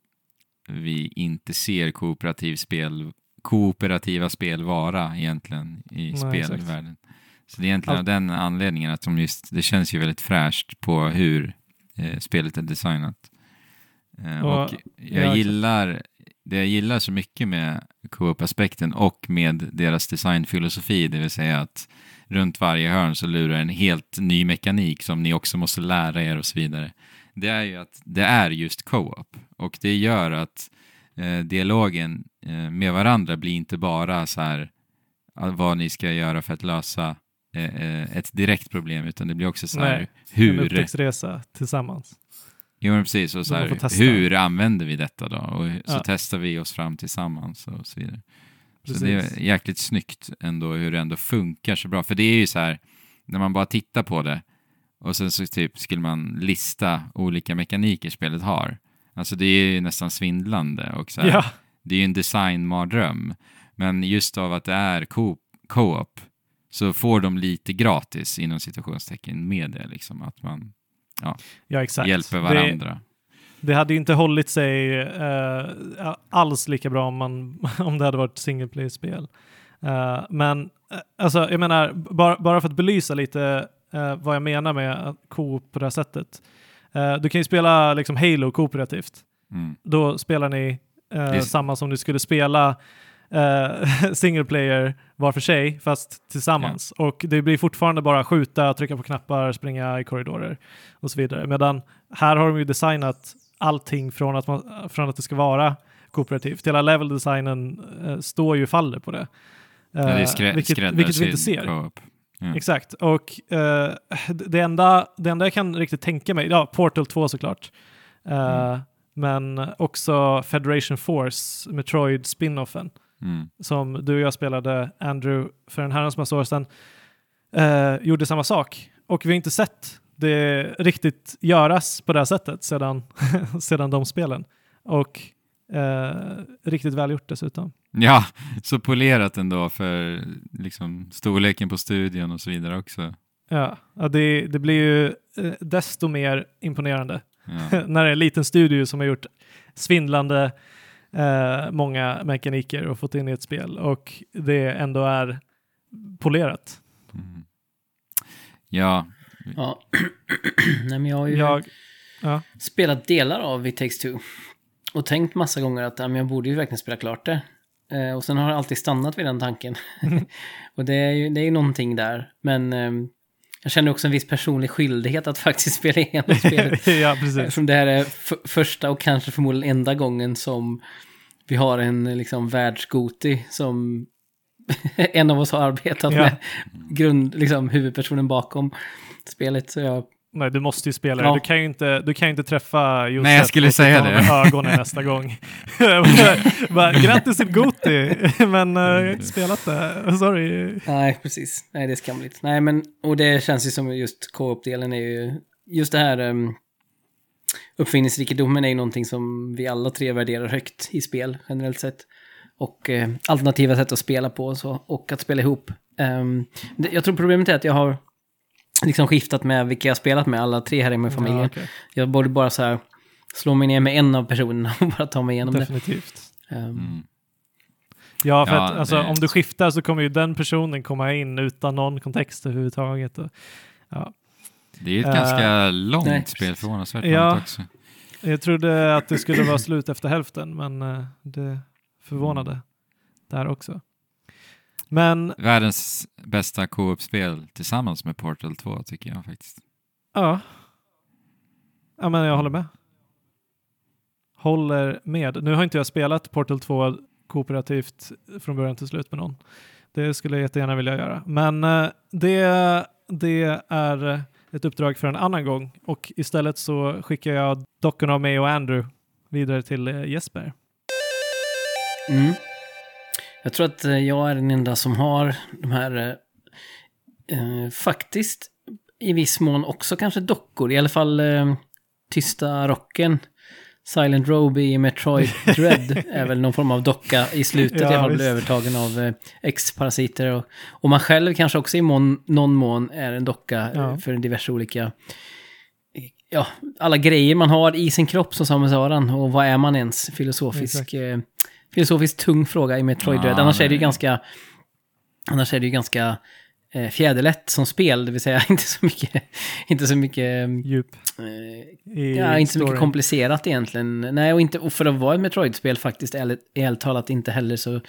vi inte ser kooperativt spel, kooperativa spel vara egentligen i Nej, exakt. spelvärlden. Så det är egentligen av den anledningen att de just, det känns ju väldigt fräscht på hur eh, spelet är designat. Eh, Och- och ja, jag exakt. gillar, det jag gillar så mycket med co-op-aspekten och med deras designfilosofi, det vill säga att runt varje hörn så lurar en helt ny mekanik som ni också måste lära er och så vidare. Det är ju att det är just co-op och det gör att eh, dialogen med varandra blir inte bara så här eh, vad ni ska göra för att lösa eh, eh, ett direkt problem utan det blir också så här Nej, En hur upptäcktsresa tillsammans. Jo, men precis. Och så här, hur använder vi detta då? Och så Ja. testar vi oss fram tillsammans och så vidare. Så Precis. det är jäkligt snyggt ändå hur det ändå funkar så bra. För det är ju så här, när man bara tittar på det och sen så typ skulle man lista olika mekaniker spelet har. Alltså det är ju nästan svindlande och så här, Ja, det är ju en designmardröm. Men just av att det är co- co-op så får de lite gratis inom situationstecken med det liksom. Att man, ja, Ja, hjälper Det, varandra. det hade ju inte hållit sig eh, alls lika bra om, man, om det hade varit single player-spel. Eh, men eh, alltså, jag menar, bara, bara för att belysa lite eh, vad jag menar med Coop på det här sättet. Eh, du kan ju spela liksom Halo kooperativt. Mm. Då spelar ni eh, samma som du skulle spela eh, single player var för sig, fast tillsammans. Och det blir fortfarande bara skjuta, trycka på knappar, springa i korridorer och så vidare. Medan här har de ju designat allting från att, man, från att det ska vara kooperativt. Hela level-designen eh, står ju och faller på det. Ja, det Eh, skrä- vilket, vilket vi inte ser. Ja. Exakt, och eh, det, enda, det enda jag kan riktigt tänka mig, ja, Portal 2 såklart, Eh, Mm. Men också Federation Force, Metroid spin-offen, Mm. som du och jag spelade, Andrew, för en herrans massa år sedan, eh, gjorde samma sak. Och vi har inte sett det riktigt göras på det här sättet sedan, sedan de spelen. Och eh, riktigt välgjort dessutom. ja, så polerat ändå för liksom, storleken på studion och så vidare också. Ja, ja det, det blir ju eh, desto mer imponerande Ja. när det är en liten studio som har gjort svindlande eh, många mekaniker och fått in i ett spel och det ändå är polerat. Mm. ja, Ja. Nej, men jag har ju Jag, ja, spelat delar av It takes two. Och tänkt massa gånger att ja, men jag borde ju verkligen spela klart det. Eh, och sen har jag alltid stannat vid den tanken. och det är ju det är någonting där. Men ehm, jag känner också en viss personlig skyldighet att faktiskt spela igenom spelet. ja precis. Eftersom det här är första och kanske förmodligen enda gången som vi har en liksom världsgoti som en av oss har arbetat Ja. med grund, liksom huvudpersonen bakom spelet. Så jag, Nej, du måste ju spela Ja. det. Du kan ju inte, du kan ju inte träffa Josef Nej, jag skulle säga det. ögonen nästa gång. Bara, Grattis till Goti, men uh, jag har inte spelat det. Sorry. nej, precis. Nej, det är skamligt. Nej, men, och det känns ju som just co-op-delen är ju, just det här um, uppfinningsrikedomen är ju någonting som vi alla tre värderar högt i spel generellt sett. Och eh, alternativa sätt att spela på och, så, och att spela ihop. Ehm, det, jag tror problemet är att jag har liksom skiftat med vilka jag spelat med, alla tre här i min familj. Ja, okej. Jag borde bara så här slå mig ner med en av personerna och bara ta mig igenom Definitivt. det. Ehm, mm. Ja, för Ja, att alltså, det- om du skiftar så kommer ju den personen komma in utan någon kontext överhuvudtaget. Och, ja. det är ett Eh, ganska långt nej, spel, förvånansvärt Ja. långt också. Jag trodde att det skulle vara slut efter hälften, men eh, det förvånade där också. Men Världens bästa co-op-spel tillsammans med Portal 2 tycker jag faktiskt. ja, ja men jag håller med. Håller med. Nu har inte jag spelat Portal 2 kooperativt från början till slut med någon. Det skulle jag jättegärna vilja göra. Men eh, det, det är ett uppdrag för en annan gång och istället så skickar jag dockorna av mig och Andrew vidare till eh, Jesper. Mm. Jag tror att eh, jag är den enda som har de här, eh, eh, faktiskt i viss mån också kanske dockor, i alla fall eh, Tysta Rocken. Silent Robe i Metroid Dread är väl någon form av docka i slutet. Ja, jag har blivit övertagen av eh, X-parasiter. Och, och man själv kanske också i mån, någon mån är en docka eh, Ja. för diverse olika... Ja, alla grejer man har i sin kropp som Samus Aran. Och vad är man ens? Filosofisk... Eh, filosofiskt tung fråga i Metroid Dread. Annars är det ju nej. ganska... Annars är det ju ganska eh, fjäderlätt som spel, det vill säga inte så mycket... Inte så mycket... Djup Eh, Ja, inte så mycket komplicerat egentligen. Nej, och, inte, och för att vara ett Metroid-spel faktiskt, ärligt, talat, inte heller så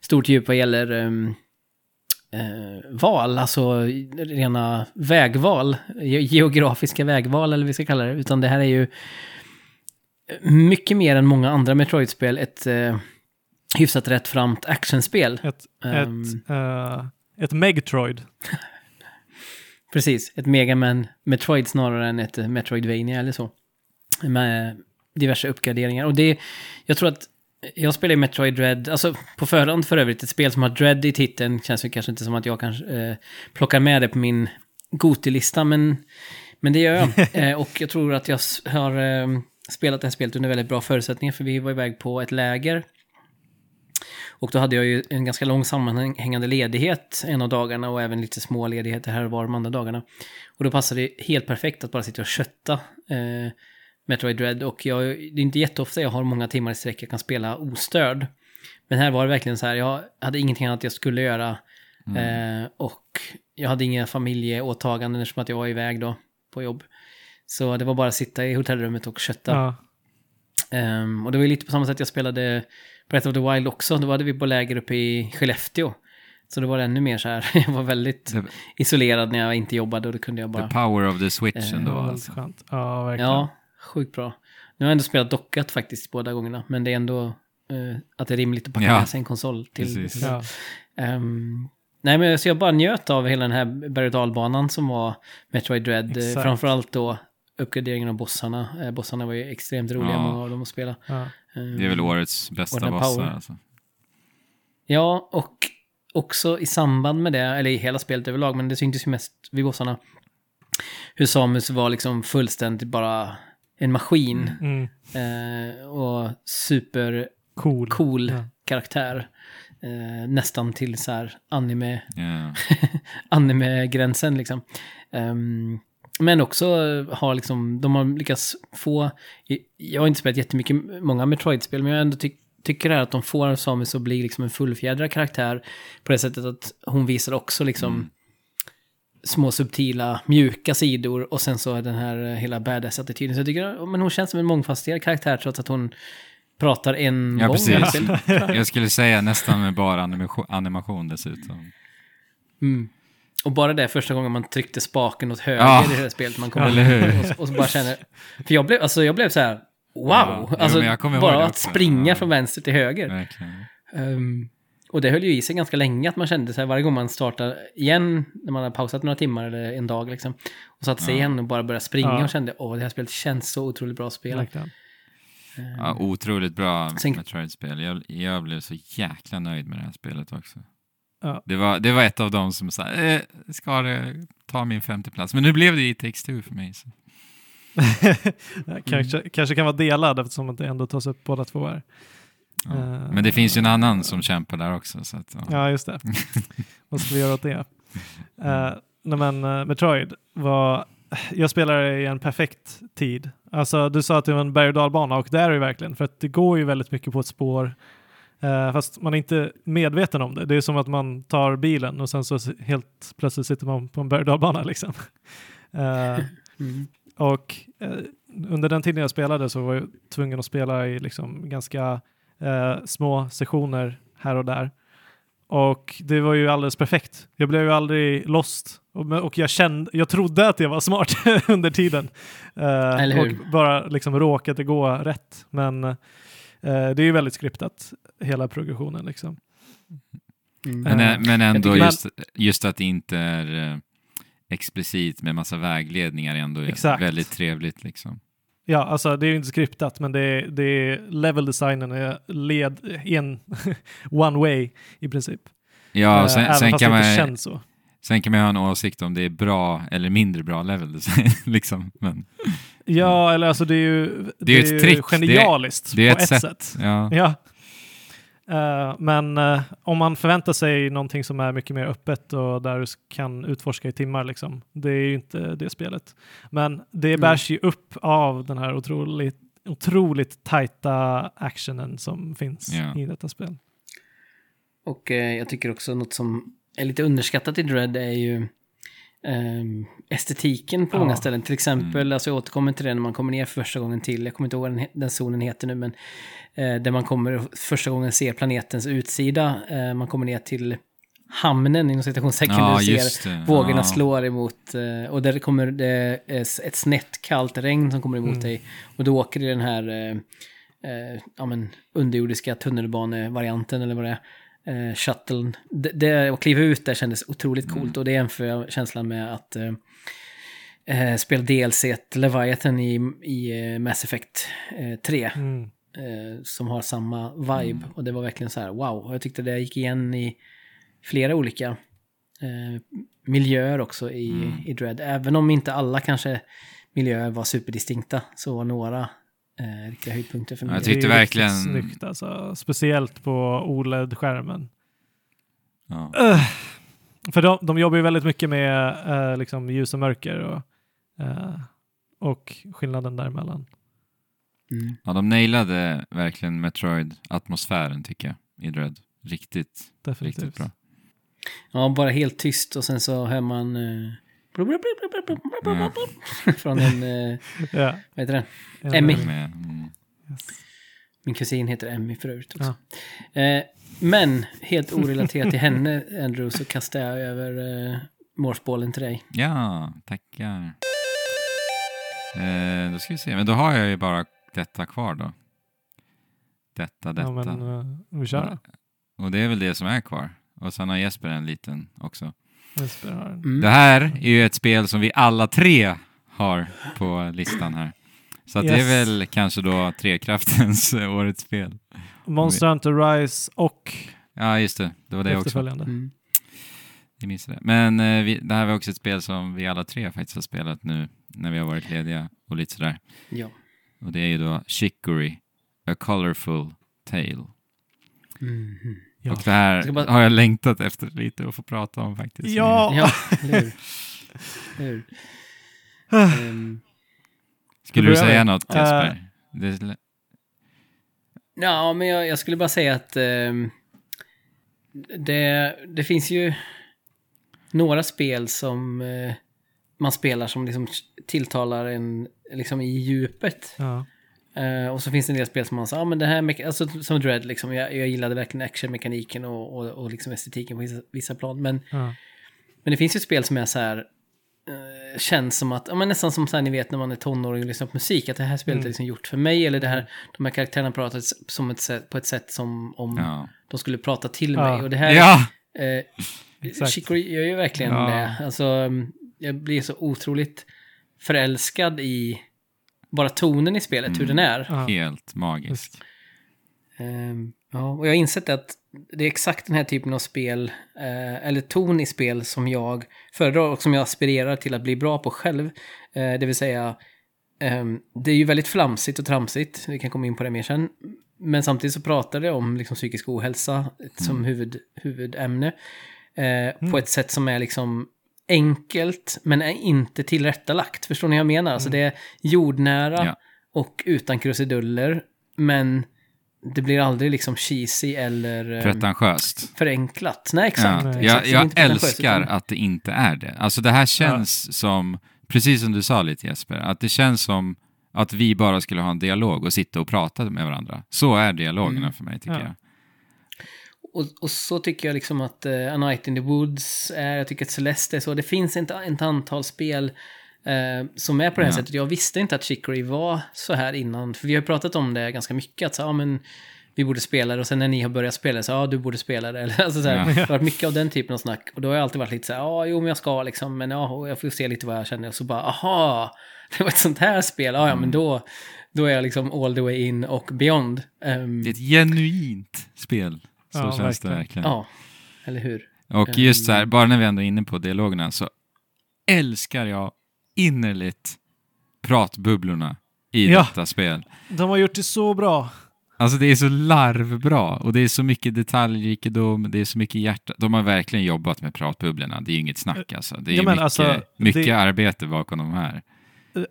stort djup vad gäller um, eh, val, alltså rena vägval, ge- geografiska vägval eller vad vi ska kalla det. Utan det här är ju mycket mer än många andra Metroid-spel ett uh, hyfsat rättframt actionspel. Ett, Ehm. ett, eh, ett Megtroid. Precis, ett Mega Man Metroid snarare än ett Metroidvania eller så. Med diverse uppgraderingar. Och det, jag tror att jag spelar ju Metroid Dread, alltså på förhand för övrigt, ett spel som har Dread i titeln känns ju kanske inte som att jag kanske eh, plockar med det på min Goti-lista, men, men det gör jag. eh, och jag tror att jag har eh, spelat det här spelet under väldigt bra förutsättningar, för vi var iväg på ett läger. Och då hade jag ju en ganska lång sammanhängande ledighet en av dagarna och även lite små ledigheter här och var de andra dagarna. Och då passade det helt perfekt att bara sitta och kötta eh, Metroid Dread. Och jag, det är inte jätteofta jag har många timmar i sträck jag kan spela ostörd. Men här var det verkligen så här, jag hade ingenting annat jag skulle göra. Mm. Eh, och jag hade inga familjeåtaganden eftersom att jag var iväg då på jobb. Så det var bara att sitta i hotellrummet och kötta. Ja. Ehm, och det var ju lite på samma sätt jag spelade Breath of the Wild också. Då hade vi på läger uppe i Skellefteå. Så det var ännu mer så här, jag var väldigt The, isolerad när jag inte jobbade och då kunde jag bara... the power of the switch Eh, ändå. Alltså. skönt. Ja, verkligen. Ja, sjukt bra. Nu har jag ändå spelat dockat faktiskt båda gångerna, men det är ändå eh, att det är rimligt att packa Ja, med sig en konsol till. precis. Ja. Ehm, nej, men så jag bara njöt av hela den här berg och som var Metroid Dread. Eh, Exakt. Framförallt då uppgraderingen av bossarna. Eh, bossarna var ju extremt roliga, Ja. många av dem att spela. Ja. Ehm, Det är väl årets bästa bossar. power. Alltså. Ja, och också i samband med det, eller i hela spelet överlag, men det syntes ju mest vid bossarna, hur Samus var liksom fullständigt bara en maskin. Mm. Eh, och super Cool. cool Ja. karaktär. Eh, nästan till så här anime, Ja. anime-gränsen liksom. Ehm, men också har liksom, de har lyckats få, jag har inte spelat jättemycket, många Metroid-spel, men jag ändå tyck, tycker det här att de får Samus att bli liksom en fullfjädrad karaktär på det sättet att hon visar också liksom Mm. små subtila, mjuka sidor och sen så är den här eh, hela badass-attityden. Så jag tycker, men hon känns som en mångfacetterad karaktär trots att hon pratar en Ja, gång. precis. Jag skulle säga nästan med bara animation, animation dessutom. Mm. Och bara det första gången man tryckte spaken åt höger Ja. i det här spelet, man kom Eller hur? Och, och så bara känner... För jag blev, alltså jag blev så här, wow! Ja, jo, alltså kommer ihåg bara att springa Ja. från vänster till höger. Ehm, och det höll ju i sig ganska länge att man kände så här varje gång man startar igen, när man har pausat några timmar eller en dag liksom. Och satte sig Ja. igen och bara började springa Ja. och kände, åh det här spelet känns så otroligt bra att spela. Ja, otroligt bra Metroid-spel. Jag, jag blev så jäkla nöjd med det här spelet också. Ja. Det, var, det var ett av dem som sa, eh, ska det ta min femte plats? Men nu blev det i Takes Two för mig. Så. kanske, kanske kan vara delad eftersom det ändå tas upp båda två här. Ja. Eh, Men det finns ju en annan som kämpar där också. Så att, ja. Ja, just det. Vad ska vi göra åt det? Uh, nej men uh, Metroid var... Jag spelar i en perfekt tid. Alltså du sa att det var en berg och dalbana och det är det ju verkligen. För att det går ju väldigt mycket på ett spår. Eh, fast man är inte medveten om det. Det är som att man tar bilen och sen så helt plötsligt sitter man på en berg liksom. Mm. och eh, under den tiden jag spelade så var jag tvungen att spela i liksom ganska små sessioner här och där. Och det var ju alldeles perfekt. Jag blev ju aldrig lost. Och, jag kände, jag trodde att jag var smart under tiden. Eller hur? och bara liksom råkade gå rätt. Men det är ju väldigt skriptat, hela progressionen liksom. Mm. Men, Eh, men ändå just, just att det inte är eh, explicit med massa vägledningar är ändå Exakt. väldigt trevligt. Liksom. Ja, alltså det är ju inte skriptat, men det är, det är level designen är led en one way i princip. Ja, Eh, sen, även sen, fast kan det inte man, känns så. sen kan man ha en åsikt om det är bra eller mindre bra level design. liksom. men, Ja, eller alltså det är ju, det är är ett ju trick. Det är- genialiskt det är på ett sätt. sätt. ja. Ja. Eh, men eh, om man förväntar sig någonting som är mycket mer öppet och där du kan utforska i timmar, liksom, det är ju inte det spelet. Men det Mm. bärs ju upp av den här otroligt, otroligt tajta actionen som finns Ja. i detta spel. Och eh, jag tycker också något som är lite underskattat i Dread är ju ehm, estetiken på Ja. många ställen. Till exempel, Mm. alltså jag återkommer till det när man kommer ner för första gången till, jag kommer inte ihåg vad den, den zonen heter nu, men eh, där man kommer första gången ser planetens utsida. Eh, man kommer ner till hamnen inom citationstecken. Ja, du ser vågorna Ja. slår emot eh, och där kommer det ett snett kallt regn som kommer emot Mm. dig. Och du åker i den här eh, ja, men, underjordiska tunnelbanevarianten eller vad det är. Eh, shuttlen. Det, det, att kliva ut där kändes otroligt Mm. coolt och det jämför jag känslan med att eh, eh, spela DLC Leviathan i, i eh, Mass Effect eh, 3 Mm. eh, som har samma vibe. Mm. Och det var verkligen så här, wow. Och jag tyckte det gick igen i flera olika eh, miljöer också i, Mm. i Dread. Även om inte alla kanske miljöer var superdistinkta så var några eh, riktiga höjdpunkter för Ja, mig. jag Det är tyckte verkligen- snyggt alltså. Speciellt på OLED-skärmen. Ja. Uh, för de, de jobbar ju väldigt mycket med eh, liksom ljus och mörker och, eh, och skillnaden däremellan. Mm. ja, de nailade verkligen Metroid-atmosfären tycker jag i Dread. Riktigt, Definitivt. riktigt bra. Ja, bara helt tyst och sen så hör man... Eh, Ja. från en... Eh, Ja. vad heter den? En- Emmy. Mm. Yes. Min kusin heter Emmy förut också. Ja. Eh, men helt orelaterat till henne, Andrew, så kastar jag över eh, målsbollen till dig. Ja, tackar. Eh, då ska vi se, men då har jag ju bara detta kvar då. Detta, detta. Ja, men eh, vi kör då. Och det är väl det som är kvar. Och sen har Jesper en liten också. Mm. Det här är ju ett spel som vi alla tre har på listan här. Så att det är Yes. väl kanske då Trekraftens eh, årets spel. Monster Hunter Rise och Ja, just det. Det var det också. Mm. Jag minns det. Men eh, vi, det här var också ett spel som vi alla tre faktiskt har spelat nu när vi har varit lediga och lite sådär. Ja. Och det är ju då Chicory, A Colorful Tale. Mhm. Ja. Och det här Jag bara- har jag längtat efter lite att få prata om faktiskt. Ja. Ja, hur? Hur? Ehm, Skulle du säga något Jesper? Det, Ja, men jag, jag skulle bara säga att ehm, det, det finns ju några spel som eh, man spelar som liksom tilltalar en liksom i djupet. Ja. Eh, och så finns det en del spel som man säger, ja men det här, alltså som Dread liksom, jag, jag gillade verkligen actionmekaniken och, och, och liksom estetiken på vissa, vissa plan. Men, Ja. men det finns ju spel som är så här, eh, känns som att, ja men nästan som så här, ni vet när man är tonåring och lyssnar på musik, att det här spelet Mm. är liksom gjort för mig, eller det här, de här karaktärerna pratar som ett sätt, på ett sätt som om ja. de skulle prata till Ja. mig. Och det här, ja! Exakt. Chicory gör ju verkligen det. Alltså, mm, jag blir så otroligt förälskad i bara tonen i spelet, hur Mm. den är. Ja. Helt magisk. Ehm, ja, och jag har insett att det är exakt den här typen av spel, eh, eller ton i spel som jag föredrar och som jag aspirerar till att bli bra på själv. Eh, det vill säga, ehm, det är ju väldigt flamsigt och tramsigt, vi kan komma in på det mer sen. Men samtidigt så pratar det om liksom, psykisk ohälsa som huvud, huvudämne. Eh, På ett sätt som är liksom enkelt, men är inte tillrättalagt. Förstår ni vad jag menar? Alltså det är jordnära Ja. och utan krusiduller, men det blir aldrig liksom cheesy eller eh, Pretentiöst. förenklat. Nej, exakt. Ja. Jag, exakt. Jag pretentiöst, älskar utan- att det inte är det. Alltså det här känns som, precis som du sa lite Jesper, att det känns som att vi bara skulle ha en dialog och sitta och prata med varandra. Så är dialogerna Mm. för mig tycker Ja. jag. Och, och så tycker jag liksom att uh, A Night in the Woods är, jag tycker att Celeste är så. Det finns ett, ett antal spel eh, som är på det här Ja. sättet. Jag visste inte att Chicory var så här innan. För vi har pratat om det ganska mycket. Att så, ja, men, vi borde spela det och sen när ni har börjat spela så ja du borde spela det. Eller, alltså, så här, Ja. Det har varit mycket av den typen av snack. Och då har jag alltid varit lite så här, ja jo men jag ska liksom, men ja jag får se lite vad jag känner. Och så bara, aha, det var ett sånt här spel. Ja ja Mm. men då, då är jag liksom all the way in och beyond. Ehm, Det är ett genuint spel. Så Ja, känns det verkligen. verkligen. ja, eller hur? Och just så här, bara när vi ändå är inne på dialogerna så älskar jag innerligt pratbubblorna i Ja. detta spel. De har gjort det så bra. Alltså det är så larvbra och det är så mycket detaljrikedom, det är så mycket hjärta. De har verkligen jobbat med pratbubblorna, det är ju inget snack alltså. Det är Ja, men mycket, alltså, mycket det- arbete bakom de här.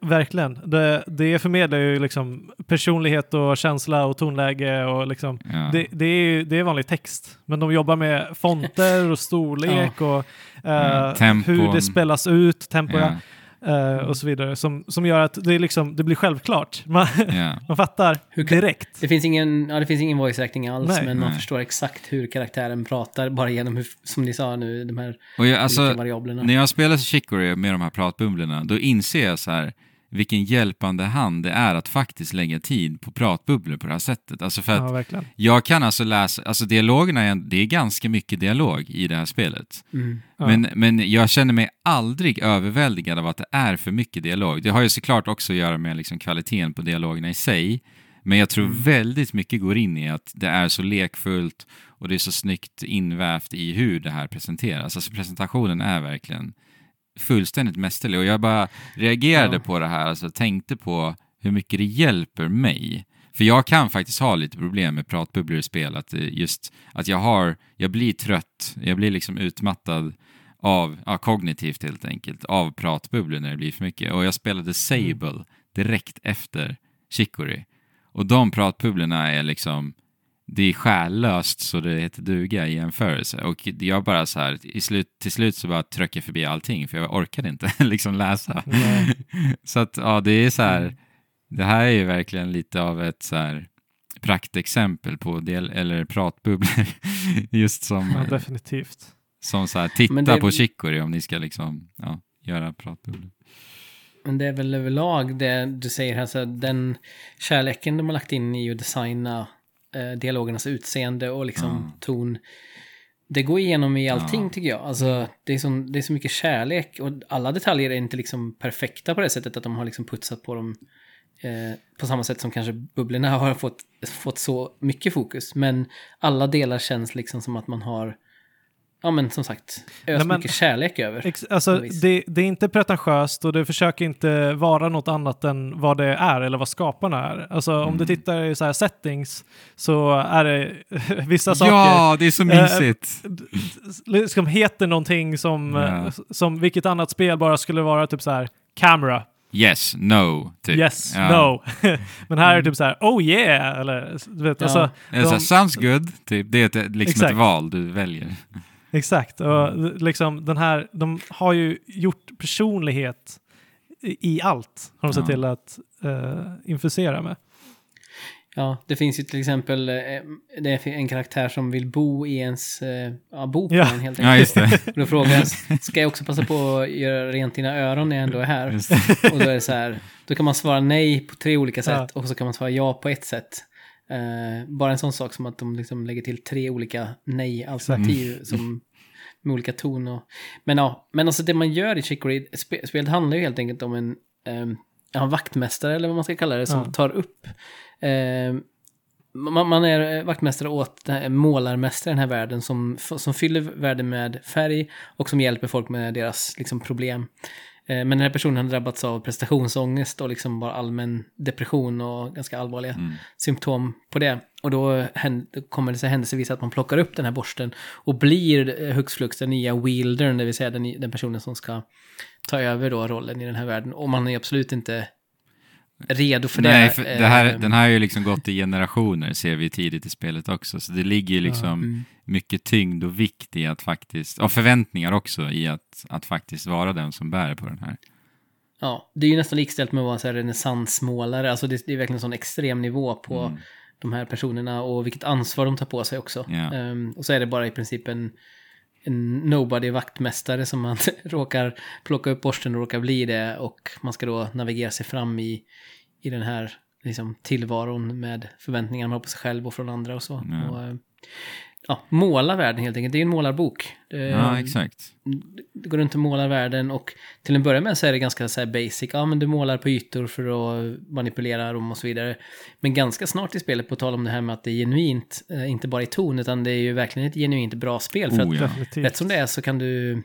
Verkligen. Det, det förmedlar ju liksom personlighet och känsla och tonläge och liksom Ja. det, det, är ju, det är vanlig text. Men de jobbar med fonter och storlek och eh, Ja, tempon. hur det spelas ut, tempo Ja, eh, och så vidare. Som, som gör att det, är liksom, det blir självklart. Man, ja. man fattar Hur kan- direkt. Det finns ingen, ja, det finns ingen voice acting alls, Nej. men man Nej. förstår exakt hur karaktären pratar bara genom, hur, som ni sa nu, de här Och jag, alltså, variablerna. när jag spelar Chicory med de här pratbubblorna, då inser jag så här vilken hjälpande hand det är att faktiskt lägga tid på pratbubblor på det här sättet. Alltså för att Ja, jag kan alltså läsa, alltså dialogerna, är, det är ganska mycket dialog i det här spelet. Mm. Ja. Men, men jag känner mig aldrig överväldigad av att det är för mycket dialog. Det har ju såklart också att göra med liksom kvaliteten på dialogerna i sig. Men jag tror Mm. väldigt mycket går in i att det är så lekfullt och det är så snyggt invävt i hur det här presenteras. Alltså presentationen är verkligen fullständigt mästerlig och jag bara reagerade Ja. på det här, alltså tänkte på hur mycket det hjälper mig. För jag kan faktiskt ha lite problem med pratbubblor i spel, att det just att jag har, jag blir trött, jag blir liksom utmattad av, ja, kognitivt helt enkelt, av pratbubblor när det blir för mycket. Och jag spelade Sable direkt efter Chicory. Och de pratbubblorna är liksom, det är själlöst så det heter duga i jämförelse. Och jag bara så här, i slut, till slut så bara tröck jag förbi allting för jag orkade inte liksom läsa. Nej. så att ja, det är så här, det här är ju verkligen lite av ett så här praktexempel på del, eller pratbubblor. Just som, Ja, definitivt. som så här, titta det- på Chicory om ni ska liksom, ja, göra pratbubblor. Men det är väl överlag det du säger här, så den kärleken de har lagt in i att designa eh, dialogernas utseende och liksom Mm. ton. Det går igenom i allting Ja. tycker jag. Alltså, det, är så, det är så mycket kärlek och alla detaljer är inte liksom perfekta på det sättet att de har liksom putsat på dem eh, på samma sätt som kanske bubblorna har fått, fått så mycket fokus. Men alla delar känns liksom som att man har, ja men som sagt, öst Nej, men- mycket kärlek över. Ex- alltså, det, det är inte pretentiöst och det försöker inte vara något annat än vad det är eller vad skaparna är. Alltså om du tittar i så här settings så är det vissa saker Ja, det är så Eh, mysigt! liksom heter någonting som, Ja. eh, som vilket annat spel bara skulle vara typ så här camera, Yes, no, typ. yes, Ja. no. Men här är det typ så här oh yeah, eller du vet, Ja. alltså, så här, de- sounds good, typ. Det är ett, liksom Exakt. ett val du väljer. Exakt, och liksom den här, de har ju gjort personlighet i, allt, har de sett Ja. till att uh, infusera med. Ja, det finns ju till exempel eh, det är en karaktär som vill bo i ens, eh, ja, bo på Ja. en helt Ja, enkelt. just det. Och då frågar jag, ska jag också passa på att göra rent dina öron när jag ändå är här? Just det. Och då är det så här, då kan man svara nej på tre olika sätt Ja. och så kan man svara ja på ett sätt. Eh, bara en sån sak som att de liksom lägger till tre olika nej-alternativ som med olika ton och... Men ja, men alltså det man gör i Chicory, spe, spelet handlar ju helt enkelt om en, ja, en vaktmästare eller vad man ska kalla det, som Ja. tar upp ehm, man, man är vaktmästare åt den här målarmästare i den här världen som, som fyller världen med färg och som hjälper folk med deras liksom, problem. Eh, Men den här personen har drabbats av prestationsångest och liksom bara allmän depression och ganska allvarliga Mm. symptom på det. Och då kommer det sig händelsevis att man plockar upp den här borsten och blir eh, hux flux den nya wieldern, det vill säga den, den personen som ska ta över då rollen i den här världen. Och man är absolut inte redo för Nej, det. för det här, Eh, den här har ju liksom gått i generationer, ser vi tidigt i spelet också. Så det ligger ju liksom mm. mycket tyngd och vikt i att faktiskt, och förväntningar också i att, att faktiskt vara den som bär på den här. Ja, det är ju nästan likställt med att vara här renässansmålare. Alltså det, det är verkligen en sån extrem nivå på Mm. de här personerna och vilket ansvar de tar på sig också. Ja. Ehm, och så är det bara i princip en, en nobody-vaktmästare som man råkar plocka upp borsten och råkar bli det. Och man ska då navigera sig fram i, i den här liksom, tillvaron med förväntningar man har på sig själv och från andra och så. Och, eh, ja, måla världen helt enkelt. Det är en målarbok. Ja, exakt. du går runt och målar världen och till en början med så är det ganska så här basic. Ja, men du målar på ytor för att manipulera dem och så vidare. Men ganska snart i spelet, på tal om det här med att det är genuint, eh, inte bara i ton, utan det är ju verkligen ett genuint bra spel. För Oh, att ja. Rätt som det är så kan du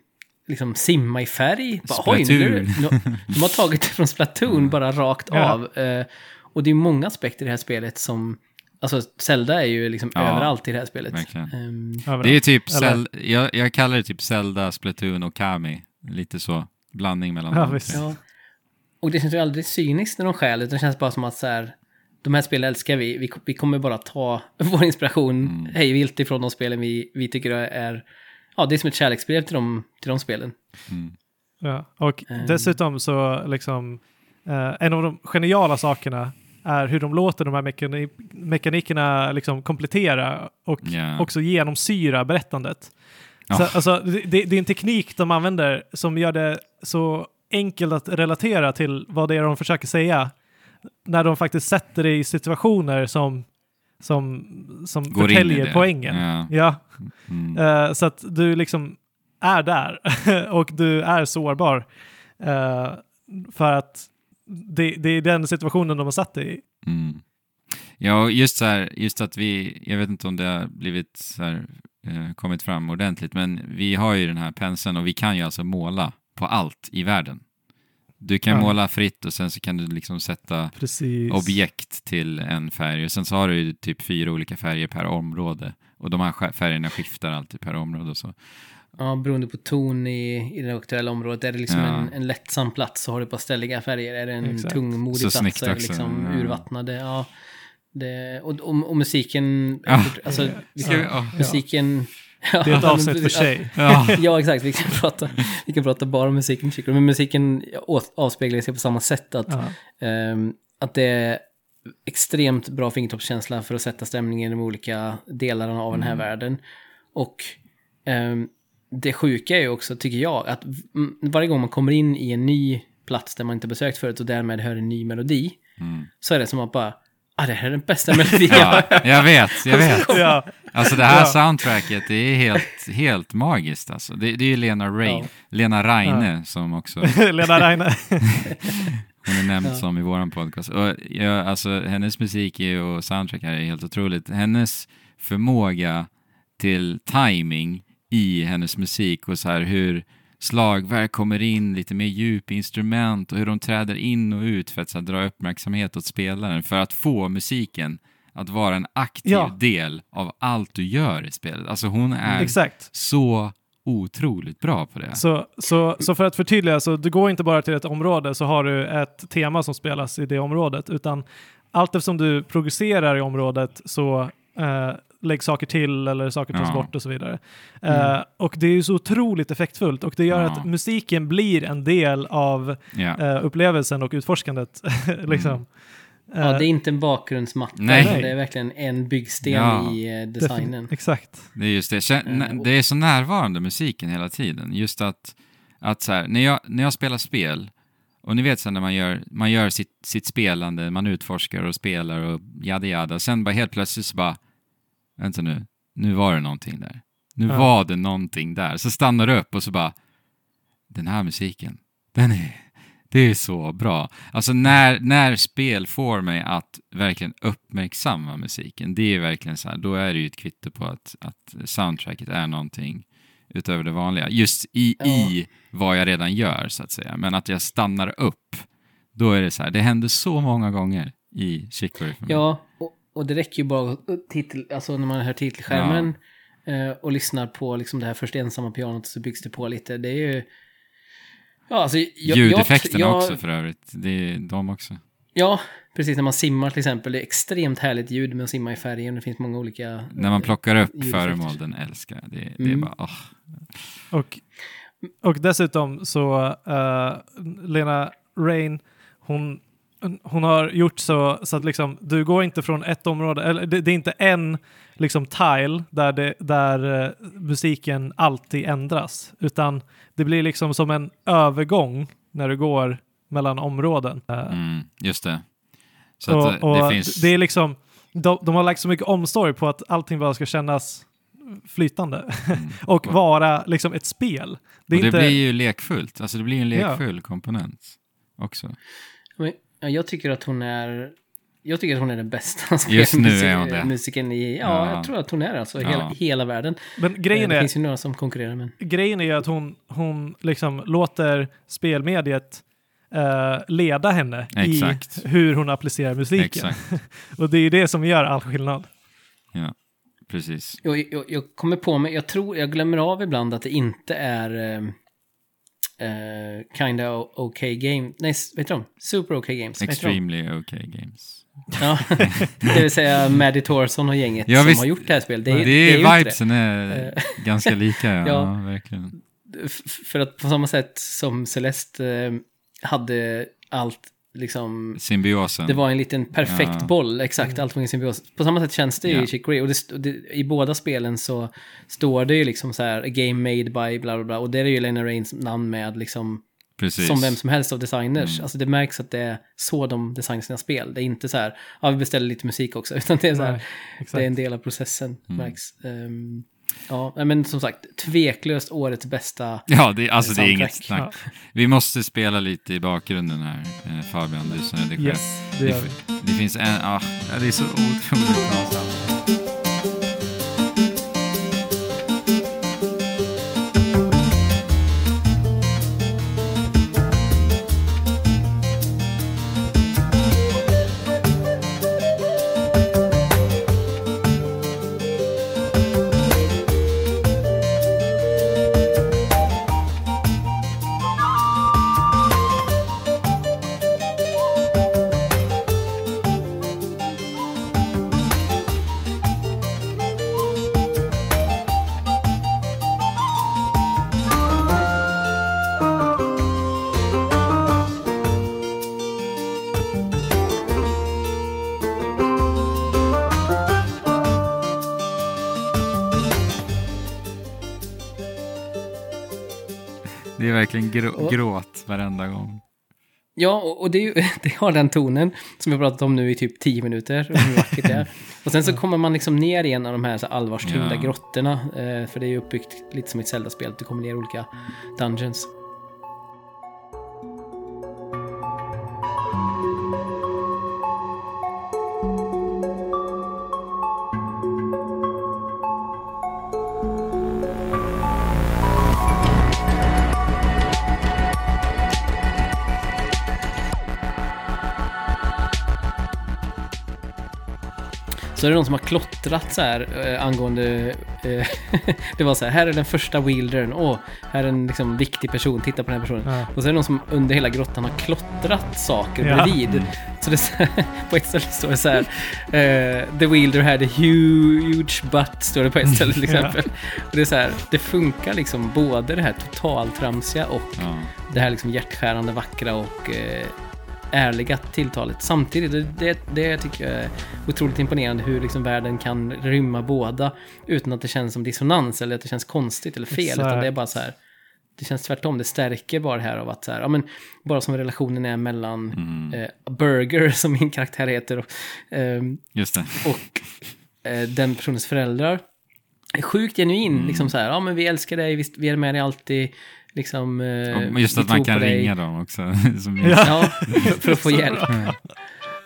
liksom simma i färg. Bara, Oj, nu, de har tagit det från Splatoon bara rakt Ja. av. Eh, och det är många aspekter i det här spelet som... Alltså Zelda är ju liksom Ja, överallt i det här spelet. Överallt. Det är typ, jag, jag kallar det typ Zelda, Splatoon och Kami. Lite så, blandning mellan Ja, dem. Ja. Och det känns ju aldrig cyniskt när de stjäl, utan det känns bara som att så här, de här spelen älskar vi, vi, vi kommer bara ta vår inspiration Mm. hej vilt ifrån de spelen vi, vi tycker är, ja det är som ett kärleksbrev till de, till de spelen. Mm. Ja, och Ehm. dessutom så liksom eh, en av de geniala sakerna är hur de låter de här mekani mekanikerna liksom komplettera och Ja. också genomsyra berättandet. Ja. Så, alltså, det, det är en teknik de använder som gör det så enkelt att relatera till vad det är de försöker säga. När de faktiskt sätter det i situationer som, som, som Går förtäljer poängen. Ja. Ja. Mm. Eh, så att du liksom är där och du är sårbar. Eh, för att det, det är den situationen de har satt dig i. Mm. Ja, just så här, just att vi, jag vet inte om det har blivit så här, eh, kommit fram ordentligt, men vi har ju den här penseln och vi kan ju alltså måla på allt i världen. Du kan Ja. måla fritt och sen så kan du liksom sätta Precis. objekt till en färg. Och sen så har du ju typ fyra olika färger per område. Och de här färgerna skiftar alltid per område och så. Ja, beroende på ton i, i det aktuella området. Är det liksom Ja. en, en lättsam plats så har du bara ställiga färger. Är det en Exakt. tungmodig Så plats så är det liksom ja. urvattnade. Ja, det, och, och, och musiken... Ja. Alltså, vi Ska vi- ja. musiken... Det är ett Ja, avsnitt för sig. Ja, Ja, exakt. Vi kan prata, vi kan prata bara om musiken. Men musiken avspeglar sig på samma sätt. Att, Ja. ehm, att det är extremt bra fingertoppskänsla för att sätta stämningen i de olika delarna av den här världen. Och ehm, det sjuka är ju också, tycker jag, att varje gång man kommer in i en ny plats där man inte besökt förut och därmed hör en ny melodi, Mm. så är det som att bara, ah, det här är den bästa melodin jag ja, jag vet, jag vet. Ja, Alltså det här Ja. soundtracket, det är helt, helt magiskt alltså. Det, det är ju Lena, Rain, Ja. Lena Reine som också Lena Reine. hon är nämnd Ja. som i våran podcast. Och jag, alltså, hennes musik är, och soundtrack här är helt otroligt. Hennes förmåga till timing i hennes musik och så här hur slagverk kommer in, lite mer djup instrument och hur de träder in och ut för att så här, dra uppmärksamhet åt spelaren för att få musiken att vara en aktiv Ja. del av allt du gör i spelet. Alltså hon är Exakt. så otroligt bra på det. Så, så, så för att förtydliga, så du går inte bara till ett område så har du ett tema som spelas i det området, utan allt eftersom du progresserar i området så eh, läggs saker till eller saker tas Ja. bort och så vidare. Eh, och det är ju så otroligt effektfullt och det gör Ja. att musiken blir en del av Ja. eh, upplevelsen och utforskandet. liksom. Ja, Eh, det är inte en bakgrundsmatta, Nej. det är verkligen en byggsten Ja. i eh, defin- designen. Exakt. Det är just det. Det är så närvarande musiken hela tiden. Just att, att så här, när, jag, när jag spelar spel, och ni vet sen när man gör, man gör sitt, sitt spelande, man utforskar och spelar och jada jada, sen bara helt plötsligt så bara, vänta nu, nu var det någonting där. Nu Ja. var det någonting där. Så stannar du upp och så bara, den här musiken, den är, det är så bra. Alltså när, när spel får mig att verkligen uppmärksamma musiken, det är verkligen så här, då är det ju ett kvitto på att, att soundtracket är någonting utöver det vanliga. Just i, Ja. i vad jag redan gör, så att säga. Men att jag stannar upp, då är det så här, det händer så många gånger i Chicory för mig. Ja, och, det räcker ju bara att titel, alltså när man hör titelskärmen eh, och lyssnar på liksom det här första ensamma pianot så byggs det på lite. Det är ju... Ja, alltså, jag, Ljudeffekterna jag, jag, också för övrigt, det är de också. Ja, precis. När man simmar till exempel. Det är extremt härligt ljud med att simma i färgen. Det finns många olika... När man plockar upp ljudeffekter. föremål, den älskar jag. Det, det är Mm. bara, åh. Och, och dessutom så uh, Lena Rain, hon, hon har gjort så, så att liksom, du går inte från ett område, eller det, det är inte en liksom tile där, det, där eh, musiken alltid ändras, utan det blir liksom som en övergång när du går mellan områden. Eh, Mm, just det. Så och, att det, och det finns... det är liksom, de, de har lagt så mycket omsorg på att allting bara ska kännas flytande Mm. och vara liksom ett spel. Det är och det inte, blir ju lekfullt, alltså det blir en Ja. lekfull komponent också. Men, ja, jag tycker att hon är... Jag tycker att hon är den bästa Just nu är hon det. musiken i... Ja, Ja. jag tror att hon är alltså i Ja. hela, hela världen. Men Eh, grejen det är, finns ju några som konkurrerar, men... grejen är ju att hon, hon liksom låter spelmediet eh, leda henne Exakt. i hur hon applicerar musiken. Exakt, Och det är ju det som gör all skillnad. ja. Precis. Jag, jag, jag kommer på mig, jag tror, jag glömmer av ibland att det inte är eh, eh, Kinda OK Game, nej, vet du de? Super OK Games. Extremely okay games. Ja, det vill säga Maddie Torson och gänget Ja, som visst. har gjort det här spelet. Det Det det är vibesen är ganska lika, ja, Ja. verkligen. För att på samma sätt som Celeste eh, hade allt, liksom, Symbiosen. det var en liten perfekt Ja. boll, exakt, allt var en symbios. På samma sätt känns det ju Ja. i Chicory, och, det, det, i båda spelen så står det ju liksom så här, a game made by bla bla bla, och det är ju Lena Rains namn med liksom, Precis. som vem som helst av designers. Mm. Alltså det märks att det är så de designar sina spel. Det är inte så här, ja vi beställer lite musik också, utan det är så här, Nej, det är en del av processen, Mm. märks. Ehm, ja, men som sagt, tveklöst årets bästa Ja, det, alltså det är inget soundtrack. snack. Vi måste spela lite i bakgrunden här, eh, Fabian, du som redigerar. Yes, det. Det, det finns en, ah, det är så otroligt bra verkligen grå, Och- gråt varenda gång. Ja, och, och det, ju, det har den tonen som vi har pratat om nu i typ 10 minuter. Och hur vackert det är. Och sen så kommer man liksom ner i en av de här så allvarstyngda Ja. grottorna. Eh, för det är ju uppbyggt lite som ett Zelda-spel. Du kommer ner i olika dungeons. Så är det någon som har klottrat så här eh, angående... Eh, det var så här, här är den första wieldern. Åh, här är en liksom viktig person. Titta på den här personen. Ja. Och så är det någon som under hela grottan har klottrat saker Ja. bredvid. Så det är så här, på ett ställe står det så här. eh, The wielder had a huge butt, står det på ett ställe till Ja. exempel. Och det är så här, det funkar liksom både det här totaltramsiga och Ja. det här liksom hjärtskärande vackra och eh, ärliga tilltalet samtidigt. Det, det, tycker jag är otroligt imponerande hur liksom världen kan rymma båda utan att det känns som dissonans eller att det känns konstigt eller fel. Utan det är bara så här. Det känns tvärtom, det stärker bara det här av att så här, ja men bara som relationen är mellan Mm. eh, Burger, som min karaktär heter, och, det. och eh, den personens föräldrar är sjukt genuin. Mm. Liksom så här, ja men vi älskar dig, vi, vi är med dig alltid. Liksom, eh, just att man kan ringa dem också. Ja. För, att få hjälp.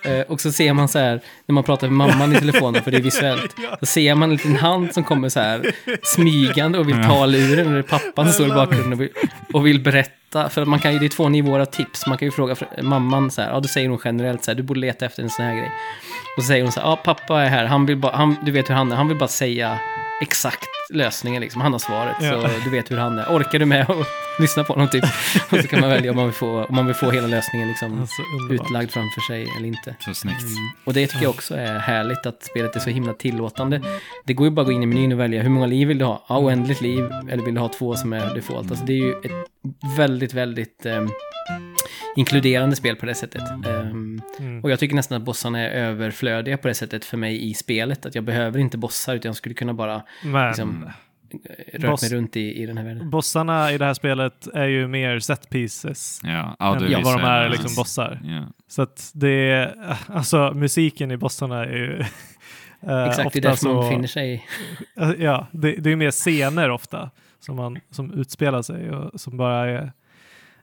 Eh, och så ser man så här, när man pratar med mamman i telefonen, för det är visuellt, så ser man en liten hand som kommer så här smygande och vill ta luren, och det är pappan som står i bakgrunden och vill, och vill berätta. För att man kan ju, det är två nivåer av tips. Man kan ju fråga mamman så här, ja då säger hon generellt så här, du borde leta efter en sån här grej. Och så säger hon så här, ja pappa är här, han vill bara, han, du vet hur han är, han vill bara säga exakt lösningen liksom, han har svaret. Ja. Så du vet hur han är. Orkar du med att lyssna på honom typ? Och så kan man välja om man vill få, om man vill få hela lösningen liksom Alltså, utlagd framför sig eller inte. Så snyggt. Mm. Och det tycker jag också är härligt att spelet är så himla tillåtande. Det går ju bara att gå in i menyn och välja hur många liv vill du ha? Ja, oändligt liv. Eller vill du ha två som är default? Alltså det är ju ett väldigt, väldigt ehm, inkluderande spel på det sättet. Ehm, Mm. och jag tycker nästan att bossarna är överflödiga på det sättet för mig i spelet. Att jag behöver inte bossar utan jag skulle kunna bara Men liksom, eh, röra Boss- mig runt i, i den här världen. bossarna i det här spelet är ju mer set pieces Ja, än vad de är liksom bossar. Ja. Så att det är, alltså musiken i bossarna är ju eh, Exakt, det är ofta därför man så, befinner sig Eh, Ja, det, det är mer scener ofta som, man, som utspelar sig och som bara är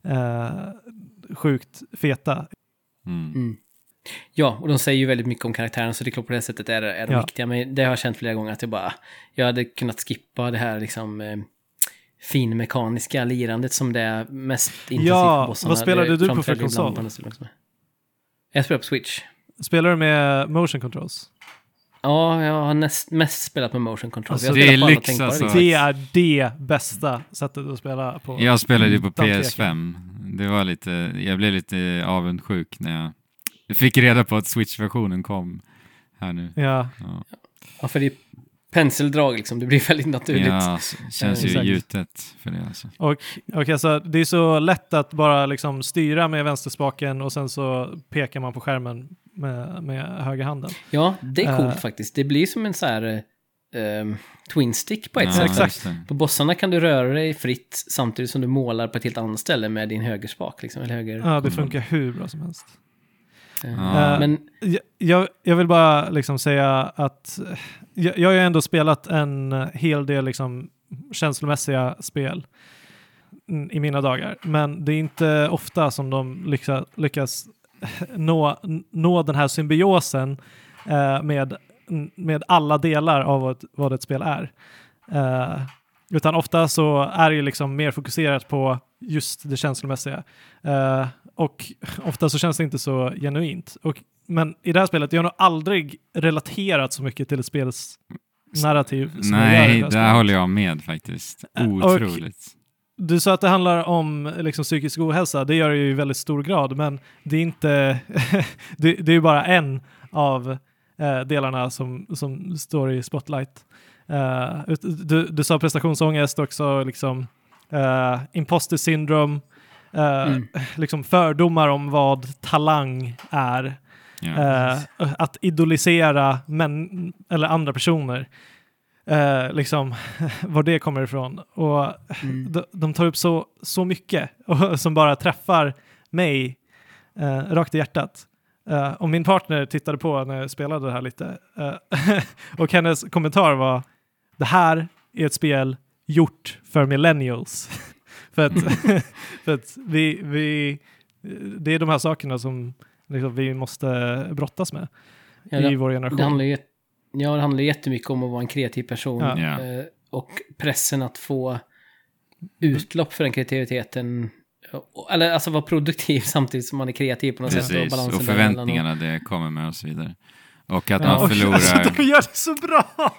eh, sjukt feta. Mm. Mm. Ja, och de säger ju väldigt mycket om karaktären, så det är klart på det sättet är, är de Ja. viktiga. Men det har jag känt flera gånger att jag bara, jag hade kunnat skippa det här liksom eh, finmekaniska lirandet som det är mest intensivt Ja, på bossarna. vad spelade du på för konsol? Jag spelar på Switch. Spelar du med motion controls? Ja, jag har näst, mest spelat med motion control. Alltså, det är lyx, alltså. Det är det bästa sättet att spela på. Jag spelade ju på Utan tvekan. PS5. Det var lite, jag blev lite avundsjuk när jag fick reda på att Switch-versionen kom här nu. Ja, Ja, Ja, för det är penseldrag liksom. Det blir väldigt naturligt. ja s- känns ju gjutet för det alltså. och, och alltså, det är så lätt att bara liksom styra med vänsterspaken och sen så pekar man på skärmen med, med högerhanden. Ja, det är coolt Eh. faktiskt. Det blir som en så här eh, twin stick på ett Ja, sätt. exakt. På bossarna kan du röra dig fritt samtidigt som du målar på ett helt annat ställe med din högerspak. Liksom, eller höger. Ja, det funkar hur bra som helst. Ja. Men Jag- Jag, vill bara liksom säga att eh, jag, jag har ju ändå spelat en hel del liksom känslomässiga spel i mina dagar. Men det är inte ofta som de lyckas, lyckas nå, nå den här symbiosen eh, med, med alla delar av vad, ett- vad ett spel är. Eh, utan ofta så är det ju liksom mer fokuserat på just det känslomässiga. Eh, och ofta så känns det inte så genuint. Och, men i det här spelet, jag har nog aldrig relaterat så mycket till ett spels narrativ. Nej, där spelet. håller jag med faktiskt. Eh, och- Otroligt. Du sa att det handlar om liksom, psykisk ohälsa, det gör det ju i väldigt stor grad, men det är inte, det, det är ju bara en av eh, delarna som, som står i spotlight. Eh, du, du sa prestationsångest också, liksom uh, imposter syndrome, eh, Mm. liksom fördomar om vad talang är. Ja. Eh, att idolisera män, eller andra personer. Eh, liksom, var det kommer ifrån. Och Mm. de, de tar upp så, så mycket och, som bara träffar mig eh, rakt i hjärtat. Eh, och min partner tittade på när jag spelade det här lite eh, och hennes kommentar var det här är ett spel gjort för millennials. för att, för att vi, vi, det är de här sakerna som liksom, vi måste brottas med Ja, i det, vår generation. det handlar ju ja, det handlar jättemycket om att vara en kreativ person. Ja. Eh, Och pressen att få utlopp för den kreativiteten. Och- Eller alltså vara produktiv samtidigt som man är kreativ på något sätt. Precis, balansen och däremellan förväntningarna det kommer med och så vidare. Och att Ja, man Och, förlorar, alltså, de gör det så bra!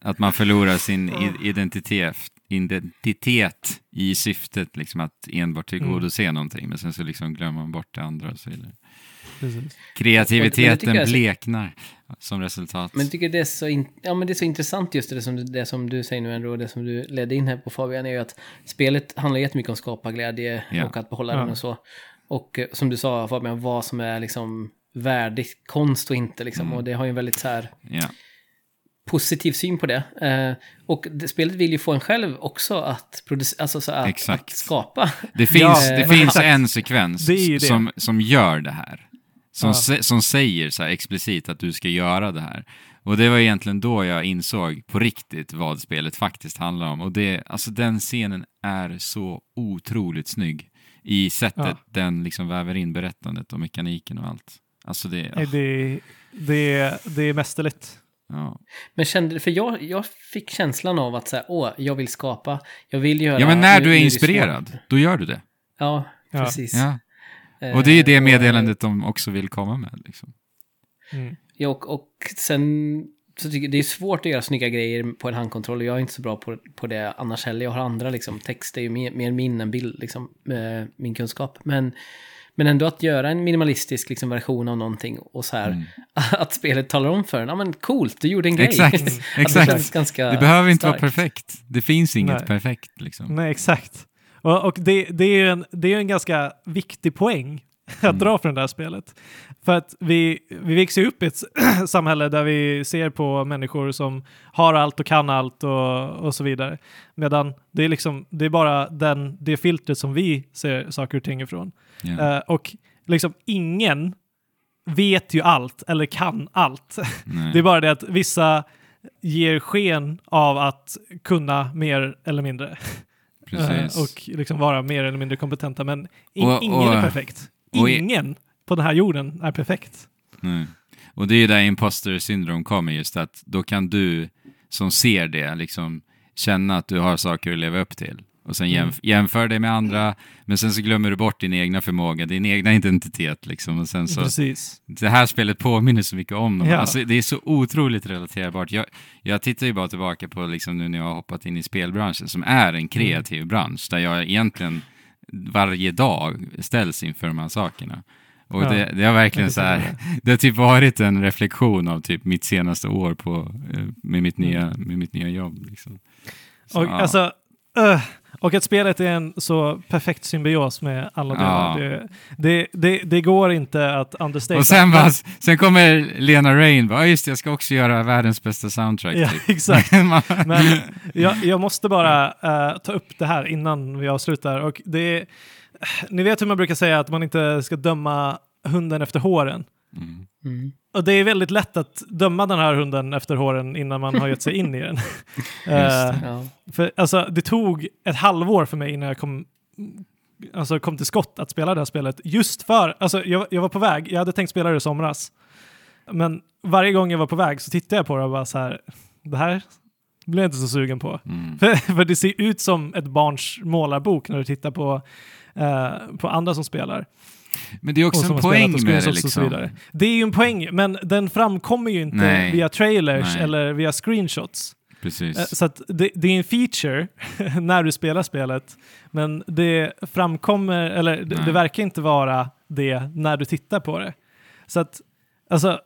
att man förlorar sin identitet, identitet i syftet liksom att enbart tillgodose Mm. någonting, men sen så liksom glömmer man bort det andra och så vidare. Precis. Kreativiteten bleknar som resultat. Men jag tycker det är så, in, ja, men det är så intressant just det som, du- det som du säger nu ändå, och det som du ledde in här på Fabian, är ju att spelet handlar jättemycket om skaparglädje Ja. och att behålla Ja. den och så. Och eh, som du sa Fabian, vad som är liksom värdig konst och inte liksom. Mm. Och det har ju en väldigt så här ja. positiv syn på det. Eh, och det, spelet vill ju få en själv också att, produce, alltså så att, att skapa. Det finns, Ja, det finns en sekvens Det det. som, som gör det här. Som, Ja. som säger så här explicit att du ska göra det här. Och det var egentligen då jag insåg på riktigt vad spelet faktiskt handlar om. Och det, alltså den scenen är så otroligt snygg i sättet Ja. den liksom väver in berättandet och mekaniken och allt. Alltså det, Nej, Det, det, det är mästerligt. ja. Men kände, för jag, jag fick känslan av att säga, åh, jag vill skapa, jag vill göra... ja, men när du är inspirerad, då gör du det. Ja, Ja. precis. Ja. Eh, Och det är det och- meddelandet de också vill komma med. Liksom. Mm. Ja, och, och sen så tycker jag det är svårt att göra snygga grejer på en handkontroll och jag är inte så bra på, på det annars heller. Jag har andra liksom, text är ju mer, mer min än bild, liksom, eh, min kunskap. Men, men ändå att göra en minimalistisk liksom, version av någonting och så här, Mm. att spelet talar om för en, ja men coolt, du gjorde en grej. Exakt, det exakt. ganska Det behöver inte vara starkt. perfekt. Det finns inget Nej. perfekt. Liksom. Nej, exakt. Och, och det, det är ju en, det är en ganska viktig poäng att Mm. dra från det här spelet. För att vi, vi växer upp i ett samhälle där vi ser på människor som har allt och kan allt och, och så vidare. Medan det är, liksom, det är bara den, det filtret som vi ser saker och ting ifrån. Ja. Eh, och liksom ingen vet ju allt eller kan allt. Nej. Det är bara det att vissa ger sken av att kunna mer eller mindre. Precis. Eh, och liksom vara mer eller mindre kompetenta. Men in, Och- ingen och- är perfekt. Ingen på den här jorden är perfekt. Nej. Och det är där imposter syndrom kommer just att då kan du som ser det liksom känna att du har saker att leva upp till. Och sen jämf- jämför det med andra, men sen så glömmer du bort din egna förmåga, din egna identitet liksom. Och sen så, Precis. det här spelet påminner så mycket om dem. Ja. Alltså, det är så otroligt relaterbart. Jag, jag tittar ju bara tillbaka på liksom nu när jag har hoppat in i spelbranschen, som är en kreativ bransch, där jag egentligen varje dag ställs inför de här sakerna. Och Ja. det, det har verkligen så här, det har typ varit en reflektion av typ mitt senaste år på, eh, med, mitt nya, med mitt nya jobb. Liksom. Så, Och, ja. alltså, öh, och att spelet är en så perfekt symbios med alla delar. Ja. Det, det, det, det går inte att understate. och sen, bara, sen kommer Lena Rain, bara, "Ja, just det, jag ska också göra världens bästa soundtrack. Ja, typ. exakt. Men jag, jag måste bara eh, ta upp det här innan vi avslutar. Och det är, ni vet hur man brukar säga att man inte ska döma hunden efter håren. Mm. Mm. Och det är väldigt lätt att döma den här hunden efter håren innan man har gett sig in i den. Eh, Ja. för, alltså, det tog ett halvår för mig innan jag kom, alltså, kom till skott att spela det här spelet. Just för, alltså, jag, jag var på väg, jag hade tänkt spela det i somras. Men varje gång jag var på väg så tittade jag på det och bara så här, det här blir jag inte så sugen på. Mm. För, för det ser ut som ett barns målarbok när du tittar på, eh, på andra som spelar. Men det är också en poäng med det liksom. Det är ju en poäng, men den framkommer ju inte Nej. via trailers Nej. eller via screenshots. Precis. Eh, Så att det, det är en feature när du spelar spelet, men det framkommer, eller det, det verkar inte vara det när du tittar på det. Så att, alltså,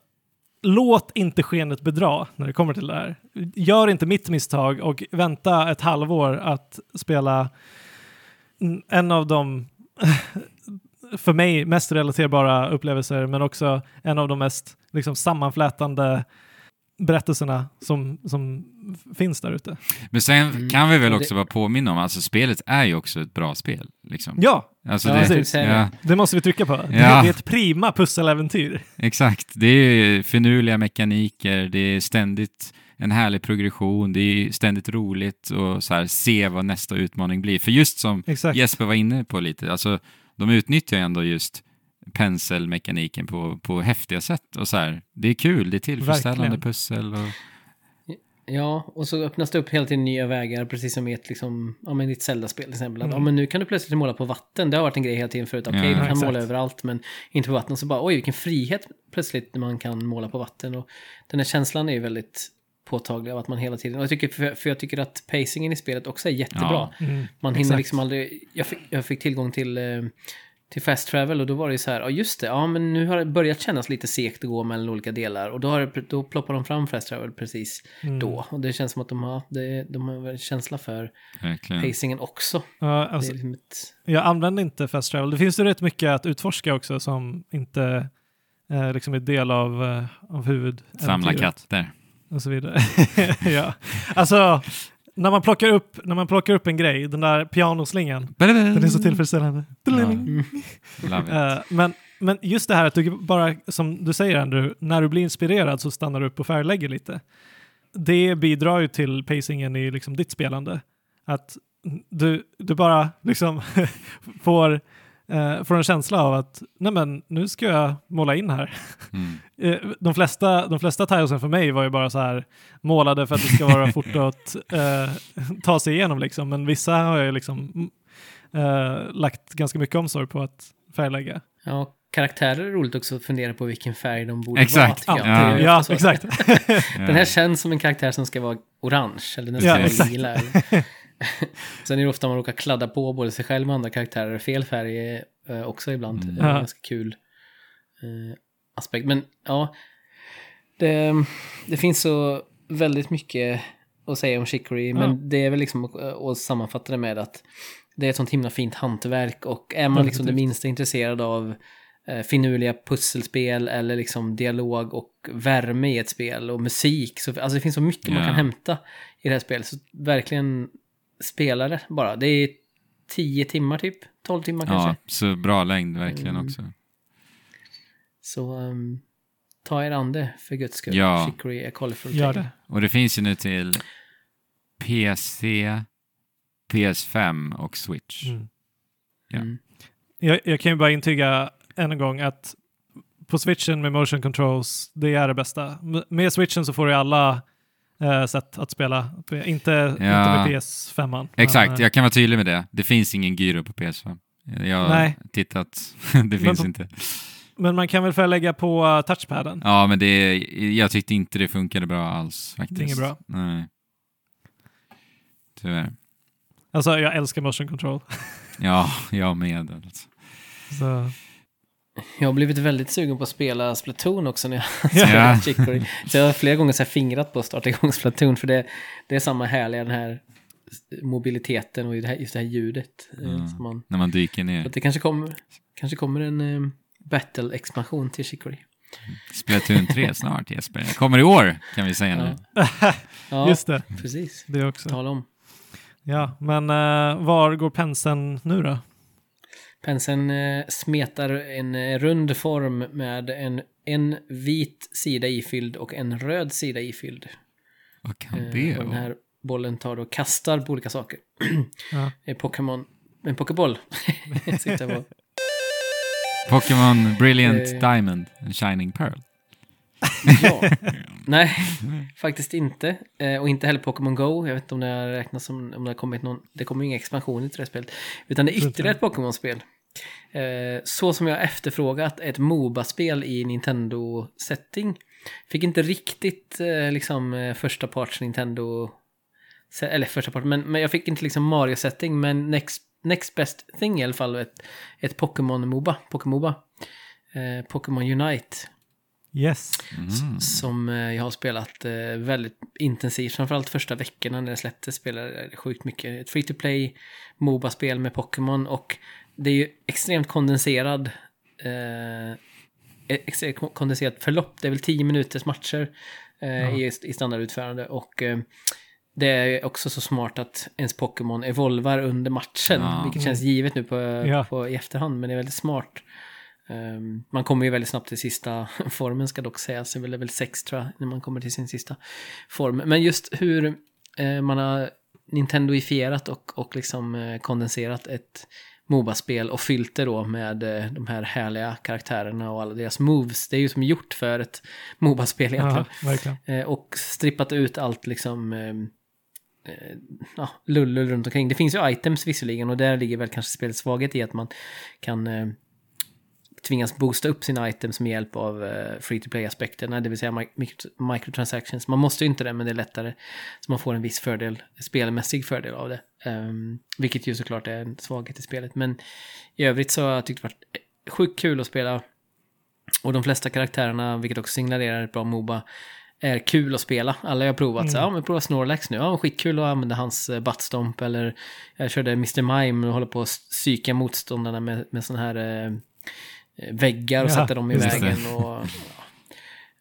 låt inte skenet bedra när det kommer till det här. Gör inte mitt misstag och vänta ett halvår att spela en av de för mig mest relaterbara upplevelser, men också en av de mest liksom, sammanflätande berättelserna som, som finns där ute. Men sen Mm. kan vi väl också bara påminna om, alltså spelet är ju också ett bra spel. Liksom. Ja, Alltså Ja, det, ja, det måste vi trycka på. Det, Ja. det är ett prima pusseläventyr. exakt. Det är finurliga mekaniker, det är ständigt en härlig progression, det är ständigt roligt och så här, se vad nästa utmaning blir. För just som Exakt. Jesper var inne på lite, alltså de utnyttjar ju ändå just penselmekaniken på, på häftiga sätt. Och så här, det är kul, det är tillfredsställande Verkligen. pussel. Och, Ja, och så öppnas det upp hela tiden nya vägar, precis som i ett, liksom, ja, men ett Zelda-spel till exempel. Att, Mm. ja, men nu kan du plötsligt måla på vatten. Det har varit en grej hela tiden förut. Okej, Ja, du kan exakt. måla överallt, men inte på vatten. Så bara, oj, vilken frihet plötsligt när man kan måla på vatten. Och den här känslan är ju väldigt påtaglig av att man hela tiden... Och jag tycker, för, för jag tycker att pacingen i spelet också är jättebra. Ja. Mm. Man hinner Exakt. liksom aldrig... Jag fick, jag fick tillgång till, eh, till fast travel och då var det ju så här, ja just det, ja men nu har det börjat kännas lite segt att gå mellan olika delar och då, har det, då ploppar de fram fast travel precis Mm. då. Och det känns som att de har, det, de har väl känsla för verkligen. pacingen också. Ja, alltså, liksom ett, jag använder inte fast travel. Det finns ju rätt mycket att utforska också som inte eh, liksom är del av, eh, av huvud. Samla katter. Och så vidare. ja. Alltså, när man, plockar upp, när man plockar upp en grej, den där pianoslingan, den är så tillfredsställande. It. Eh, men, men just det här att du bara, som du säger Andrew, när du blir inspirerad så stannar du upp och färglägger lite. Det bidrar ju till pacingen i liksom ditt spelande. Att du, du bara liksom får, eh, får en känsla av att nej men, nu ska jag måla in här. Mm. Eh, De flesta, de flesta tilesen för mig var ju bara så här målade för att det ska vara fort att eh, ta sig igenom liksom. Men vissa har jag liksom eh, lagt ganska mycket omsorg på att färglägga. ja, karaktärer är roligt också att fundera på vilken färg de borde Exakt. vara. Ja. Ja, exakt. Den här känns som en karaktär som ska vara orange eller den ska Ja, vara lila. Sen är det ofta man råkar kladda på både sig själv och andra karaktärer fel färg eh, också ibland. Mm. Ja. ganska kul eh, aspekt. Men ja, det, det finns så väldigt mycket att säga om Chicory. Men Ja. det är väl liksom att- att sammanfatta det med att det är ett sånt himla fint hantverk och är man liksom det minsta intresserad av eh, finurliga pusselspel eller liksom dialog och värme i ett spel och musik. Så, alltså det finns så mycket man Ja. kan hämta i det här spelet. Så verkligen spela det bara. Det är 10 timmar typ, 12 timmar kanske. Ja, så bra längd verkligen Mm. också. Så ehm, ta er an det för guds skull. Ja. Chicory är colorful. Gör det. Och det finns ju nu till PC, PS5 och Switch. Mm. Ja. Mm. Jag, jag kan ju bara intyga än en gång att på switchen med motion controls, det är det bästa. Med switchen så får du alla eh, sätt att spela. Inte, inte Ja. med PS5. Exakt, Men, eh, jag kan vara tydlig med det. Det finns ingen gyro på PS5. Jag har Nej. tittat, det finns på- inte. men man kan väl förlägga på uh, touchpaden. Ja, men det, jag tyckte inte det funkade bra alls faktiskt. Det är inget bra. Nej. Tyvärr. Alltså jag älskar motion control. Ja, jag med. Alltså. Så, Jag har blivit väldigt sugen på att spela Splatoon också när jag Ja. spelat Chicory. Så jag har flera gånger så fingrat på att starta igång Splatoon för det, det är samma härliga den här mobiliteten och det här, just det här ljudet. Mm. Man, När man dyker ner. det kanske kommer, kanske kommer en eh, battle-expansion till Chicory. Splatoon 3 snart Jesper. Kommer i år kan vi säga nu. Ja, Just det, precis. det också. Tala om. Ja, men uh, var går penseln nu då? Penseln eh, smetar en eh, rund form med en, en vit sida ifylld och en röd sida ifylld. Vad kan Eh, det och den vara? här bollen tar och kastar på olika saker. Ja. Pokémon, en pokéboll. Pokémon Brilliant. Diamond and Shining Pearl. Ja. Nej, faktiskt inte. Eh, och inte heller Pokémon Go. Jag vet inte om det har räknats som, om det har kommit någon, det kommer ju inga expansioner till det spelet. Utan det är ytterligare ett Pokémon-spel. Eh, så som jag efterfrågat ett Moba-spel i Nintendo-setting. Fick inte riktigt eh, liksom eh, första parts Nintendo, eller första part, men, men jag fick inte liksom Mario-setting, men next, next best thing i alla fall, ett, ett Pokémon-Moba, Pokémoba. Eh, Pokémon Unite. Yes. Mm. Som eh, jag har spelat eh, väldigt intensivt, framförallt första veckorna när det släpptes spelade jag sjukt mycket. Ett free to play Moba-spel med Pokémon och det är ju extremt kondenserad eh, extremt kondenserat förlopp. Det är väl 10 minuters matcher eh, Ja. i, i standardutförande. Och eh, det är också så smart att ens Pokémon evolvar under matchen, Ja. vilket känns givet nu på, Ja. på, i efterhand, men det är väldigt smart. Ehm, man kommer ju väldigt snabbt till sista formen ska dock sägas, det är väl level 6 tror jag, när man kommer till sin sista form. Men just hur eh, man har Nintendoifierat och, och liksom eh, kondenserat ett Moba-spel och fyllt det då med eh, de här härliga karaktärerna och alla deras moves. Det är ju som gjort för ett Moba-spel egentligen. Ja, och strippat ut allt liksom ja, lullull runt omkring. Det finns ju items visserligen och där ligger väl kanske spelets svaghet i att man kan tvingas boosta upp sina items med hjälp av eh, free to play-aspekterna, det vill säga mic- micro- microtransactions. Man måste ju inte det, men det är lättare. Så man får en viss fördel, spelmässig fördel av det. Ehm, vilket ju såklart är en svaghet i spelet. Men i övrigt så har jag tyckt det varit sjukt kul att spela. Och de flesta karaktärerna, vilket också signalerar ett bra Moba, är kul att spela. Alla jag har provat, så ja men prova Snorlax nu, ja skitkul att använda hans eh, buttstomp eller jag körde Mr. Mime och håller på att psyka motståndarna med, med sån här eh, eh, väggar och Ja, sätta dem i det. vägen. Och, ja.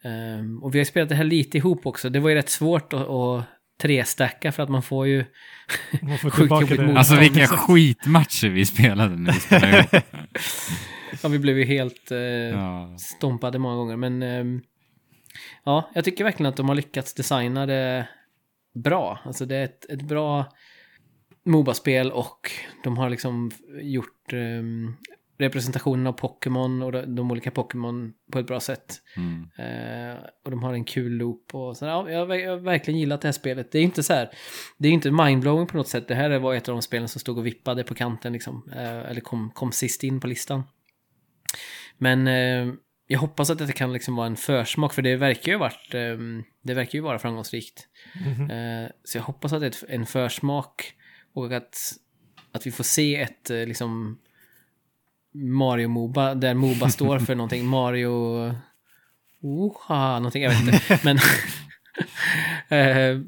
Ehm, och vi har spelat det här lite ihop också. Det var ju rätt svårt att, att trestacka för att man får ju... Man får Sjukt jobbigt det. mot- Alltså vilka skitmatcher vi spelade när vi spelade ihop. Ja, vi blev ju helt eh, Ja. stompade många gånger. Men ehm, ja, jag tycker verkligen att de har lyckats designa det bra. Alltså det är ett, ett bra Moba-spel och de har liksom gjort ehm, representationen av Pokémon och de, olika Pokémon på ett bra sätt. Mm. Eh, och de har en kul loop och så. Ja, jag, har ver- jag har verkligen gillat det här spelet. Det är inte så här, det är inte mindblowing på något sätt. Det här var ett av de spelen som stod och vippade på kanten liksom. Eh, eller kom, kom sist in på listan. Men eh, jag hoppas att det kan liksom vara en försmak, för det verkar ju varit, eh, det verkar ju vara framgångsrikt. Mhm. Eh, så jag hoppas att det är en försmak och att, att vi får se ett liksom Mario Moba, där Moba står för någonting. Mario... Oha, någonting, jag vet inte. Men... eh,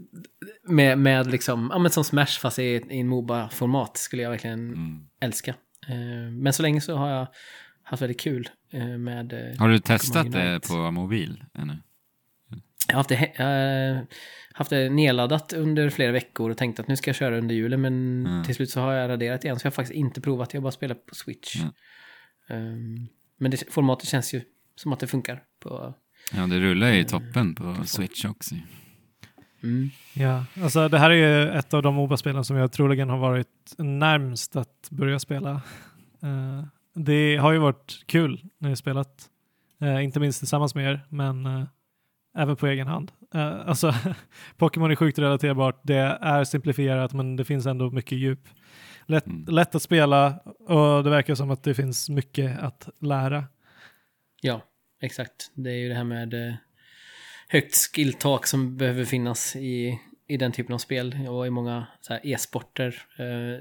med, med liksom, ja men som Smash fast i, i en Moba-format skulle jag verkligen Mm. älska. Eh, men så länge så har jag haft väldigt kul eh, med... Har du testat det på mobil ännu? Jag har haft det, eh, haft det nedladdat under flera veckor och tänkt att nu ska jag köra under julen men Mm. till slut så har jag raderat igen så jag har faktiskt inte provat, jag bara spelat på Switch. Mm. Um, men det, formatet känns ju som att det funkar. På, Ja, det rullar ju i toppen på Switch också. mm. Ja, alltså det här är ju ett av de Moba-spelen som jag troligen har varit närmst att börja spela. Eh, det har ju varit kul när jag spelat, Eh, inte minst tillsammans med er, men eh, även på egen hand. Eh, alltså, Pokémon är sjukt relaterbart, det är simplifierat men det finns ändå mycket djup. Lätt, Mm. lätt att spela och det verkar som att det finns mycket att lära. Ja, exakt. Det är ju det här med eh, högt skilltak som behöver finnas i, i den typen av spel och i många e-sporter. Eh,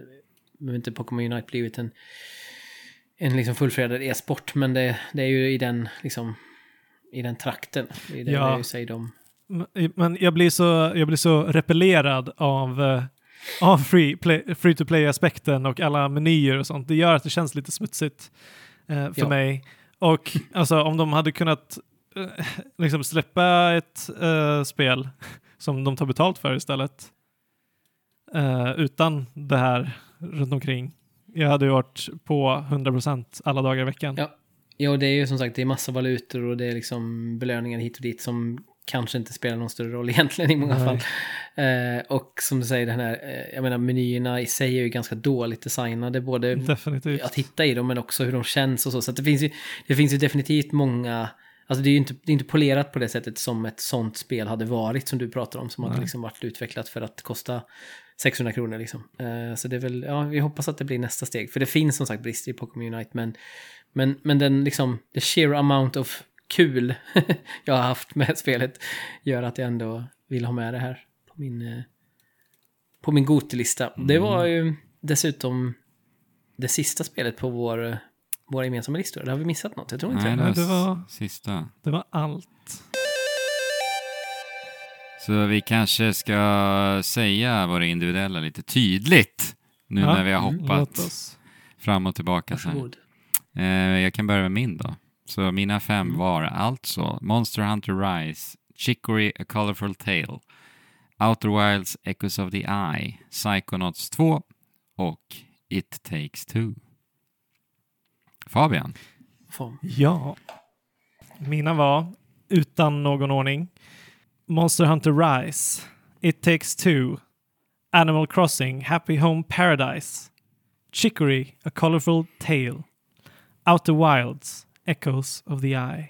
nu har inte Pokémon Unite blivit en, en liksom fullfjädrad e-sport, men det, det är ju i den, liksom, i den trakten. Det är det, Ja. sig de... Men jag blir så, jag blir så repellerad av, eh, av free, play, free to play-aspekten och alla menyer och sånt. Det gör att det känns lite smutsigt eh, för Ja. mig. Och alltså om de hade kunnat eh, liksom släppa ett eh, spel som de tar betalt för istället eh, utan det här runt omkring. Jag hade ju varit på 100% alla dagar i veckan. Ja. Ja, det är ju som sagt, det är massa valutor och det är liksom belöningar hit och dit som kanske inte spelar någon större roll egentligen i många Nej. fall. Eh, och som du säger, den här, eh, jag menar menyerna i sig är ju ganska dåligt designade, både Definitivt. att hitta i dem men också hur de känns och så. Så det finns ju, det finns ju definitivt många, alltså det är ju inte, det inte polerat på det sättet som ett sånt spel hade varit som du pratar om, som hade Nej. liksom varit utvecklat för att kosta 600 kronor liksom. Eh, så det är väl, ja, vi hoppas att det blir nästa steg. För det finns som sagt brister i Pokémon Unite, men, men, men den liksom, the sheer amount of kul jag har haft med spelet gör att jag ändå vill ha med det här på min, eh, på min Gotelista. Det var ju dessutom det sista spelet på vår, våra gemensamma listor. Eller har vi missat något? Jag tror inte Nej, det. det det var sista. Det var allt. Så vi kanske ska säga våra individuella lite tydligt. Nu Ja, när vi har mm, hoppat oss. fram och tillbaka. Varsågod. Eh, jag kan börja med min då. Så mina fem Mm. var alltså Monster Hunter Rise, Chicory A Colorful Tale, Outer Wilds Echoes of the Eye, Psychonauts 2 och It Takes Two. Fabian? Ja. Mina var, utan någon ordning, Monster Hunter Rise, It Takes Two, Animal Crossing, Happy Home Paradise, Chicory, A Colorful Tale, Outer Wilds, Echoes of the Eye.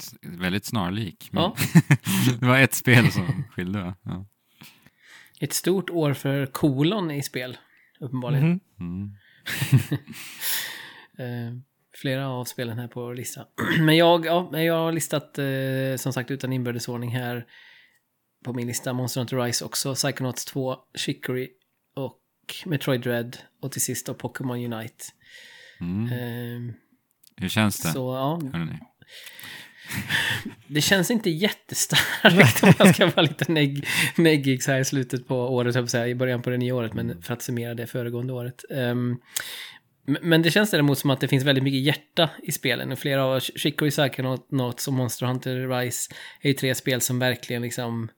S- Väldigt snarlik. Ja. det var ett spel som skilde? Ja. Ett stort år för kolon i spel, uppenbarligen. Mhm. Mm. Eh, flera av spelen här på vår lista. Men jag, ja, jag har listat, eh, som sagt, utan inbördesordning här på min lista. Monster Hunter Rise också, Psychonauts 2, Chicory och Metroid Dread och till sist då Pokémon Unite. Mm. Eh, Hur känns det? så ja, det känns inte jättestarkt om jag ska vara lite negg, neggig så här i slutet på året, i början på det nya året, men för att summera det föregående året. Ehm, men- det känns däremot som att det finns väldigt mycket hjärta i spelen. Och flera av Chicory, Psychonauts och Monster Hunter Rise är ju tre spel som verkligen liksom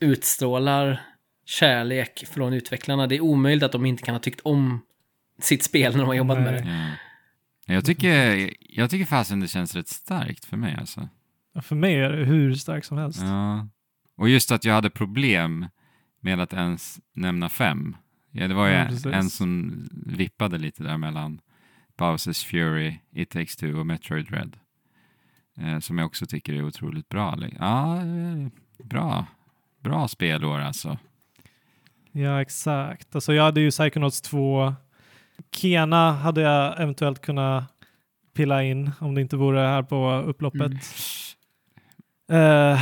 utstrålar kärlek från utvecklarna. Det är omöjligt att de inte kan ha tyckt om sitt spel när de har jobbat med Nej. det. Ja. Jag tycker, jag tycker fasen det känns rätt starkt för mig alltså. Och För mig är det hur starkt som helst. Ja. Och just att jag hade problem med att ens nämna fem. Ja, det var ju Ja, en som vippade lite där mellan Bowsers Fury, It Takes Two och Metroid Dread. Eh, som jag också tycker är otroligt bra. Ja, eh, bra. Bra spelår alltså. Ja, exakt. Alltså jag hade ju Psychonauts 2. Kena hade jag eventuellt kunnat pilla in om det inte vore här på upploppet. Mm. Eh,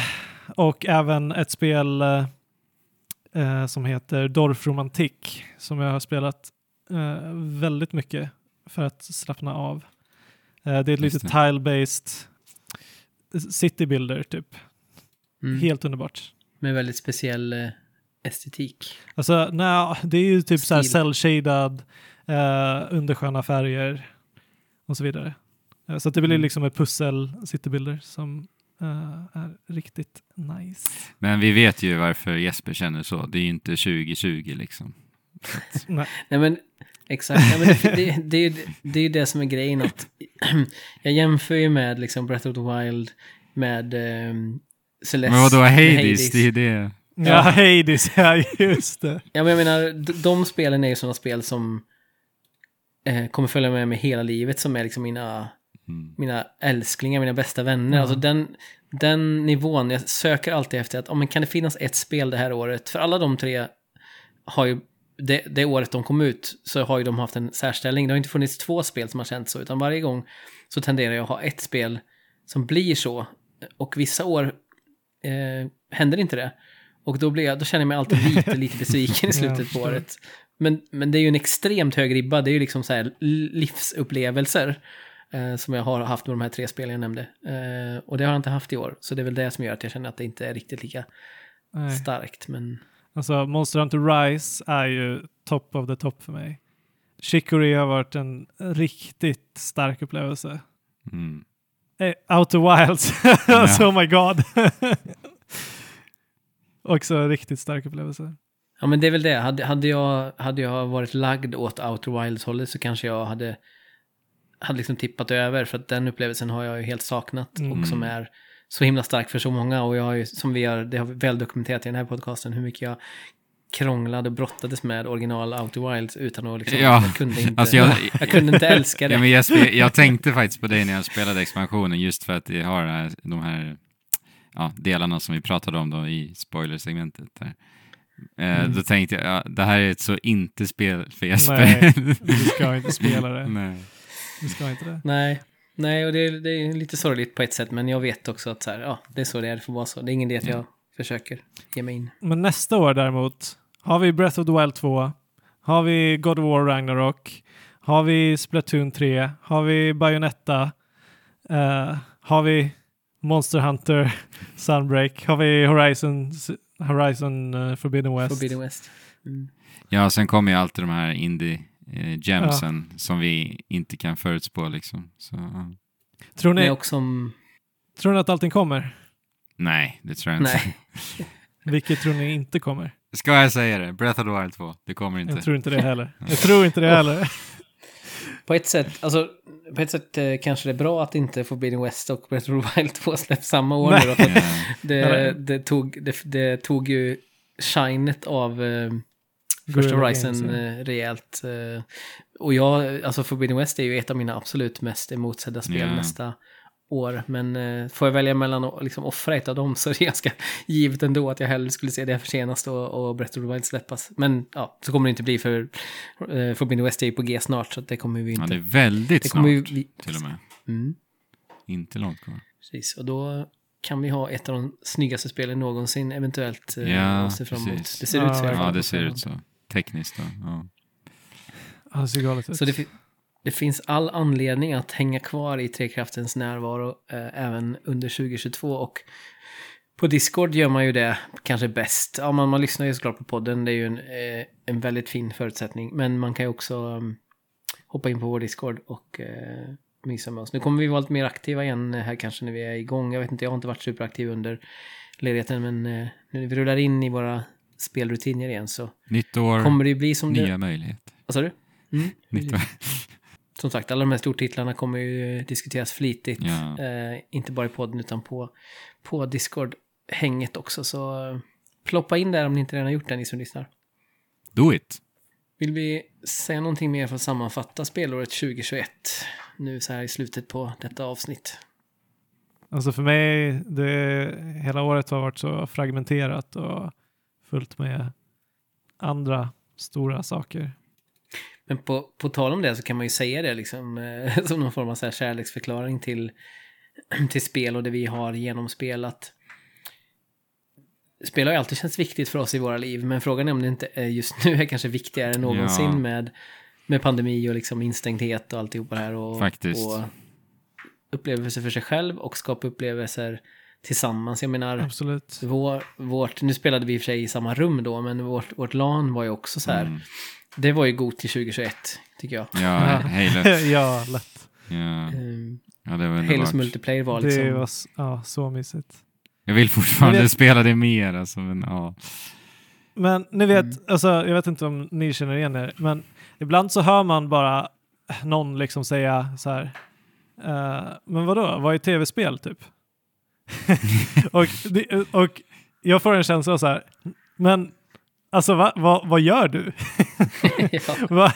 och även ett spel eh, som heter Dorfromantik som jag har spelat eh, väldigt mycket för att slappna av. Det är ett Just litet tile-based city builder typ. Mm. Helt underbart. Med väldigt speciell estetik. Alltså, nej, det är ju typ så här Stil. cell-shaded, eh, undersköna färger och så vidare. Eh, så att det blir Mm. liksom ett pussel citybuilder som eh, är riktigt nice. Men vi vet ju varför Jesper känner så. Det är ju inte 2020 liksom. Nej. Nej men exakt, ja, men det, det, det, är ju- det är ju det som är grejen att jag jämför ju med liksom Breath of the Wild med um, Celeste. Men vadå med Hades? Det är ju det. Ja, Hades, ja just det. Ja men jag menar, de, de spelen är ju sådana spel som eh, kommer följa med mig hela livet som är liksom mina, Mm. mina älsklingar, mina bästa vänner. Ja. Alltså den, den nivån, jag söker alltid efter att, oh, men kan det finnas ett spel det här året? För alla de tre har ju, det, det året de kom ut, så har ju de haft en särställning. Det har inte funnits två spel som har känts så, utan varje gång så tenderar jag att ha ett spel som blir så. Och vissa år eh, händer inte det. Och då, blir jag, då känner jag mig alltid lite, lite besviken i slutet på året. Men, men det är ju en extremt hög ribba. Det är ju liksom så här livsupplevelser eh, som jag har haft med de här tre spelen jag nämnde. Eh, och det har jag inte haft i år. Så det är väl det som gör att jag känner att det inte är riktigt lika Nej. starkt. Men Alltså Monster Hunter Rise är ju top of the top för mig. Chicory har varit en riktigt stark upplevelse. Mm. Eh, Outer Wilds, alltså oh my god. Också en riktigt stark upplevelse. Ja, men det är väl det. Hade, hade, jag, hade jag varit lagd åt Outer Wilds-hållet så kanske jag hade, hade liksom tippat över. För att den upplevelsen har jag ju helt saknat. Mm. Och som är så himla stark för så många. Och jag har ju, som vi har, det har vi väl dokumenterat i den här podcasten, hur mycket jag krånglade och brottades med original Outer Wilds utan att liksom, Ja, jag kunde inte, alltså jag- jag kunde inte älska det. Ja, men Jesper, jag tänkte faktiskt på dig när jag spelade expansionen just för att det har de här ja, delarna som vi pratade om då i spoilersegmentet. Där. Eh, Mm. Då tänkte jag, ja, det här är ett så inte spel för Jesper. Nej, du ska inte spela det. Nej. Du ska inte det. Nej, nej och det är, det är lite sorgligt på ett sätt, men jag vet också att så här, ja, det är så det är, det får vara så. Det är ingen idé att jag försöker ge mig in. Men nästa år däremot har vi Breath of the Wild 2, har vi God of War Ragnarok, har vi Splatoon 3, har vi Bayonetta, eh, har vi Monster Hunter Sunbreak, har vi Horizon, Horizon eh, Forbidden West. Forbidden West. Mm. Ja, sen kommer ju alltid de här indie eh, gemsen som vi inte kan förutspå liksom. Så, ja. Tror, ni, också om, tror ni att allting kommer? Nej, det tror jag inte. Nej. Vilket tror ni inte kommer? Ska jag säga det? Breath of the Wild 2. Det kommer inte. Jag tror inte det heller. Jag tror inte det heller. På ett sätt, alltså, på ett sätt eh, kanske det är bra att inte Forbidden West och Breath of the Wild 2 släpps samma år nu då, för att det, det, tog, det, det tog ju shinet av eh, första Horizon eh, rejält. Eh, och jag, alltså Forbidden West är ju ett av mina absolut mest emotsedda spel Ja. nästa år. Men eh, får jag välja mellan att liksom offra ett av dem så är det ganska givet ändå att jag hellre skulle se det försenas och, och Breath of the Wild släppas. Men ja, så kommer det inte bli för eh, Forbidden West är ju på G snart så det kommer vi Ja, inte. det är väldigt det kommer snart vi, till och med. mm, Inte långt kvar. precis, och då kan vi ha ett av de snyggaste spelen någonsin eventuellt eh, Ja, se fram emot. precis. Det ser Ja, ut så i alla Ja, det ser ut så. Tekniskt då. Ja. Ja, det ser galet ut. Så det, det finns all anledning att hänga kvar i Trekraftens närvaro eh, även under 2022 och på Discord gör man ju det kanske bäst. Ja, man, man lyssnar ju såklart på podden, det är ju en, eh, en väldigt fin förutsättning. Men man kan ju också um, hoppa in på vår Discord och eh, mysa med oss. Nu kommer vi vara lite mer aktiva igen här kanske när vi är igång. Jag vet inte, jag har inte varit superaktiv under ledigheten men eh, nu när vi rullar in i våra spelrutiner igen så Nytt år, kommer det ju bli som det... nya möjligheter. Vad sa du? Mm. Nytt år. Som sagt, alla de här stortitlarna kommer ju diskuteras flitigt. Ja. Eh, inte bara i podden utan på, på Discord-hänget också. Så eh, ploppa in där om ni inte redan har gjort det, ni som lyssnar. Do it! Vill vi säga någonting mer för att sammanfatta spelåret 2021? Nu så här i slutet på detta avsnitt. Alltså för mig, det, hela året har varit så fragmenterat och fullt med andra stora saker. Men på, på tal om det så kan man ju säga det liksom eh, som någon form av så här kärleksförklaring till, till spel och det vi har genomspelat. Spel har ju alltid känts viktigt för oss i våra liv, men frågan är om det inte just nu är kanske viktigare än någonsin Ja. med, med pandemi och liksom instängdhet och alltihopa det här. Och, Faktiskt. och upplevelser för sig själv och skapa upplevelser tillsammans. Jag menar, Absolut. vår, vårt, nu spelade vi i och för sig i samma rum då, men vårt, vårt LAN var ju också så här. Mm. Det var ju god till 2021, tycker jag. Ja, Halo. ja, lätt. Ja, Um, ja, det var Halos underbart. multiplayer var liksom... Det var ja, så mysigt. Jag vill fortfarande jag- spela det mer alltså, men ja. Men ni vet, Mm. alltså, jag vet inte om ni känner igen er, men ibland så hör man bara någon liksom säga så här, eh, men vadå, vad är tv-spel typ? och, och jag får en känsla så här, men alltså va, va, vad gör du? ja. Va?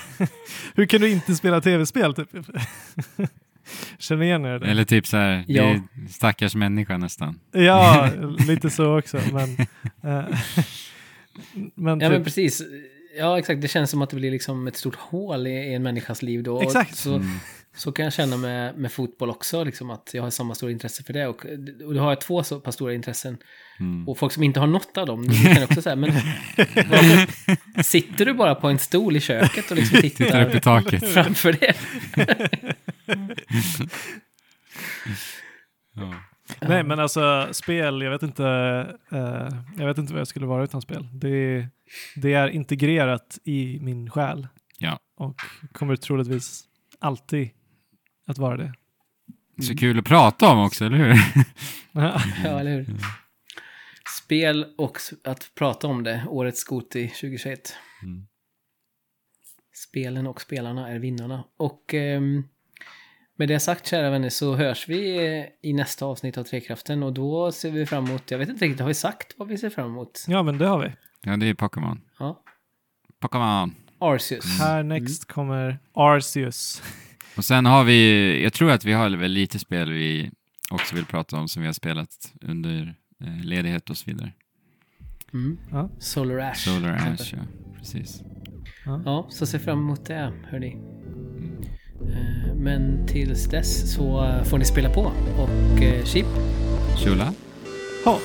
Hur kan du inte spela tv-spel typ? Känner igen er? det? Eller typ så här, det Ja. är stackars människa nästan. Ja, lite så också. Men, eh, men, ja, typ, men precis. Ja, exakt. Det känns som att det blir liksom ett stort hål i, i en människas liv då. Och Exakt. Så, Mm. Så kan jag känna med, med fotboll också, liksom att jag har samma stora intresse för det. Och, och då har jag två så pass stora intressen. Mm. Och folk som inte har något av dem, de kan också säga, men varför, sitter du bara på en stol i köket och liksom Tittar upp i taket. framför det? Ja. Nej, men alltså spel, jag vet inte, eh, jag vet inte vad jag skulle vara utan spel. Det, det är integrerat i min själ Ja. och kommer troligtvis alltid att vara det. Så kul att prata om också, eller hur? Ja, eller hur? Spel och att prata om det, årets Goti 2021. Mm. Spelen och spelarna är vinnarna. Och ehm, med det sagt, kära vänner, så hörs vi eh, i nästa avsnitt av Trekraften och då ser vi fram emot, jag vet inte riktigt, har vi sagt vad vi ser fram emot? Ja, men det har vi. Ja, det är Pokémon. Ja, Pokémon. Arceus. Här next kommer Arceus. Och sen har vi, jag tror att vi har väl lite spel vi också vill prata om som vi har spelat under eh, ledighet och så vidare. Mm. Ja. Solar Ash. Solar Ash, ja. Precis. Ja, så se fram emot det, hörni. Eh, Men tills dess så får ni spela på. Och eh, Chip, Shula? Ha.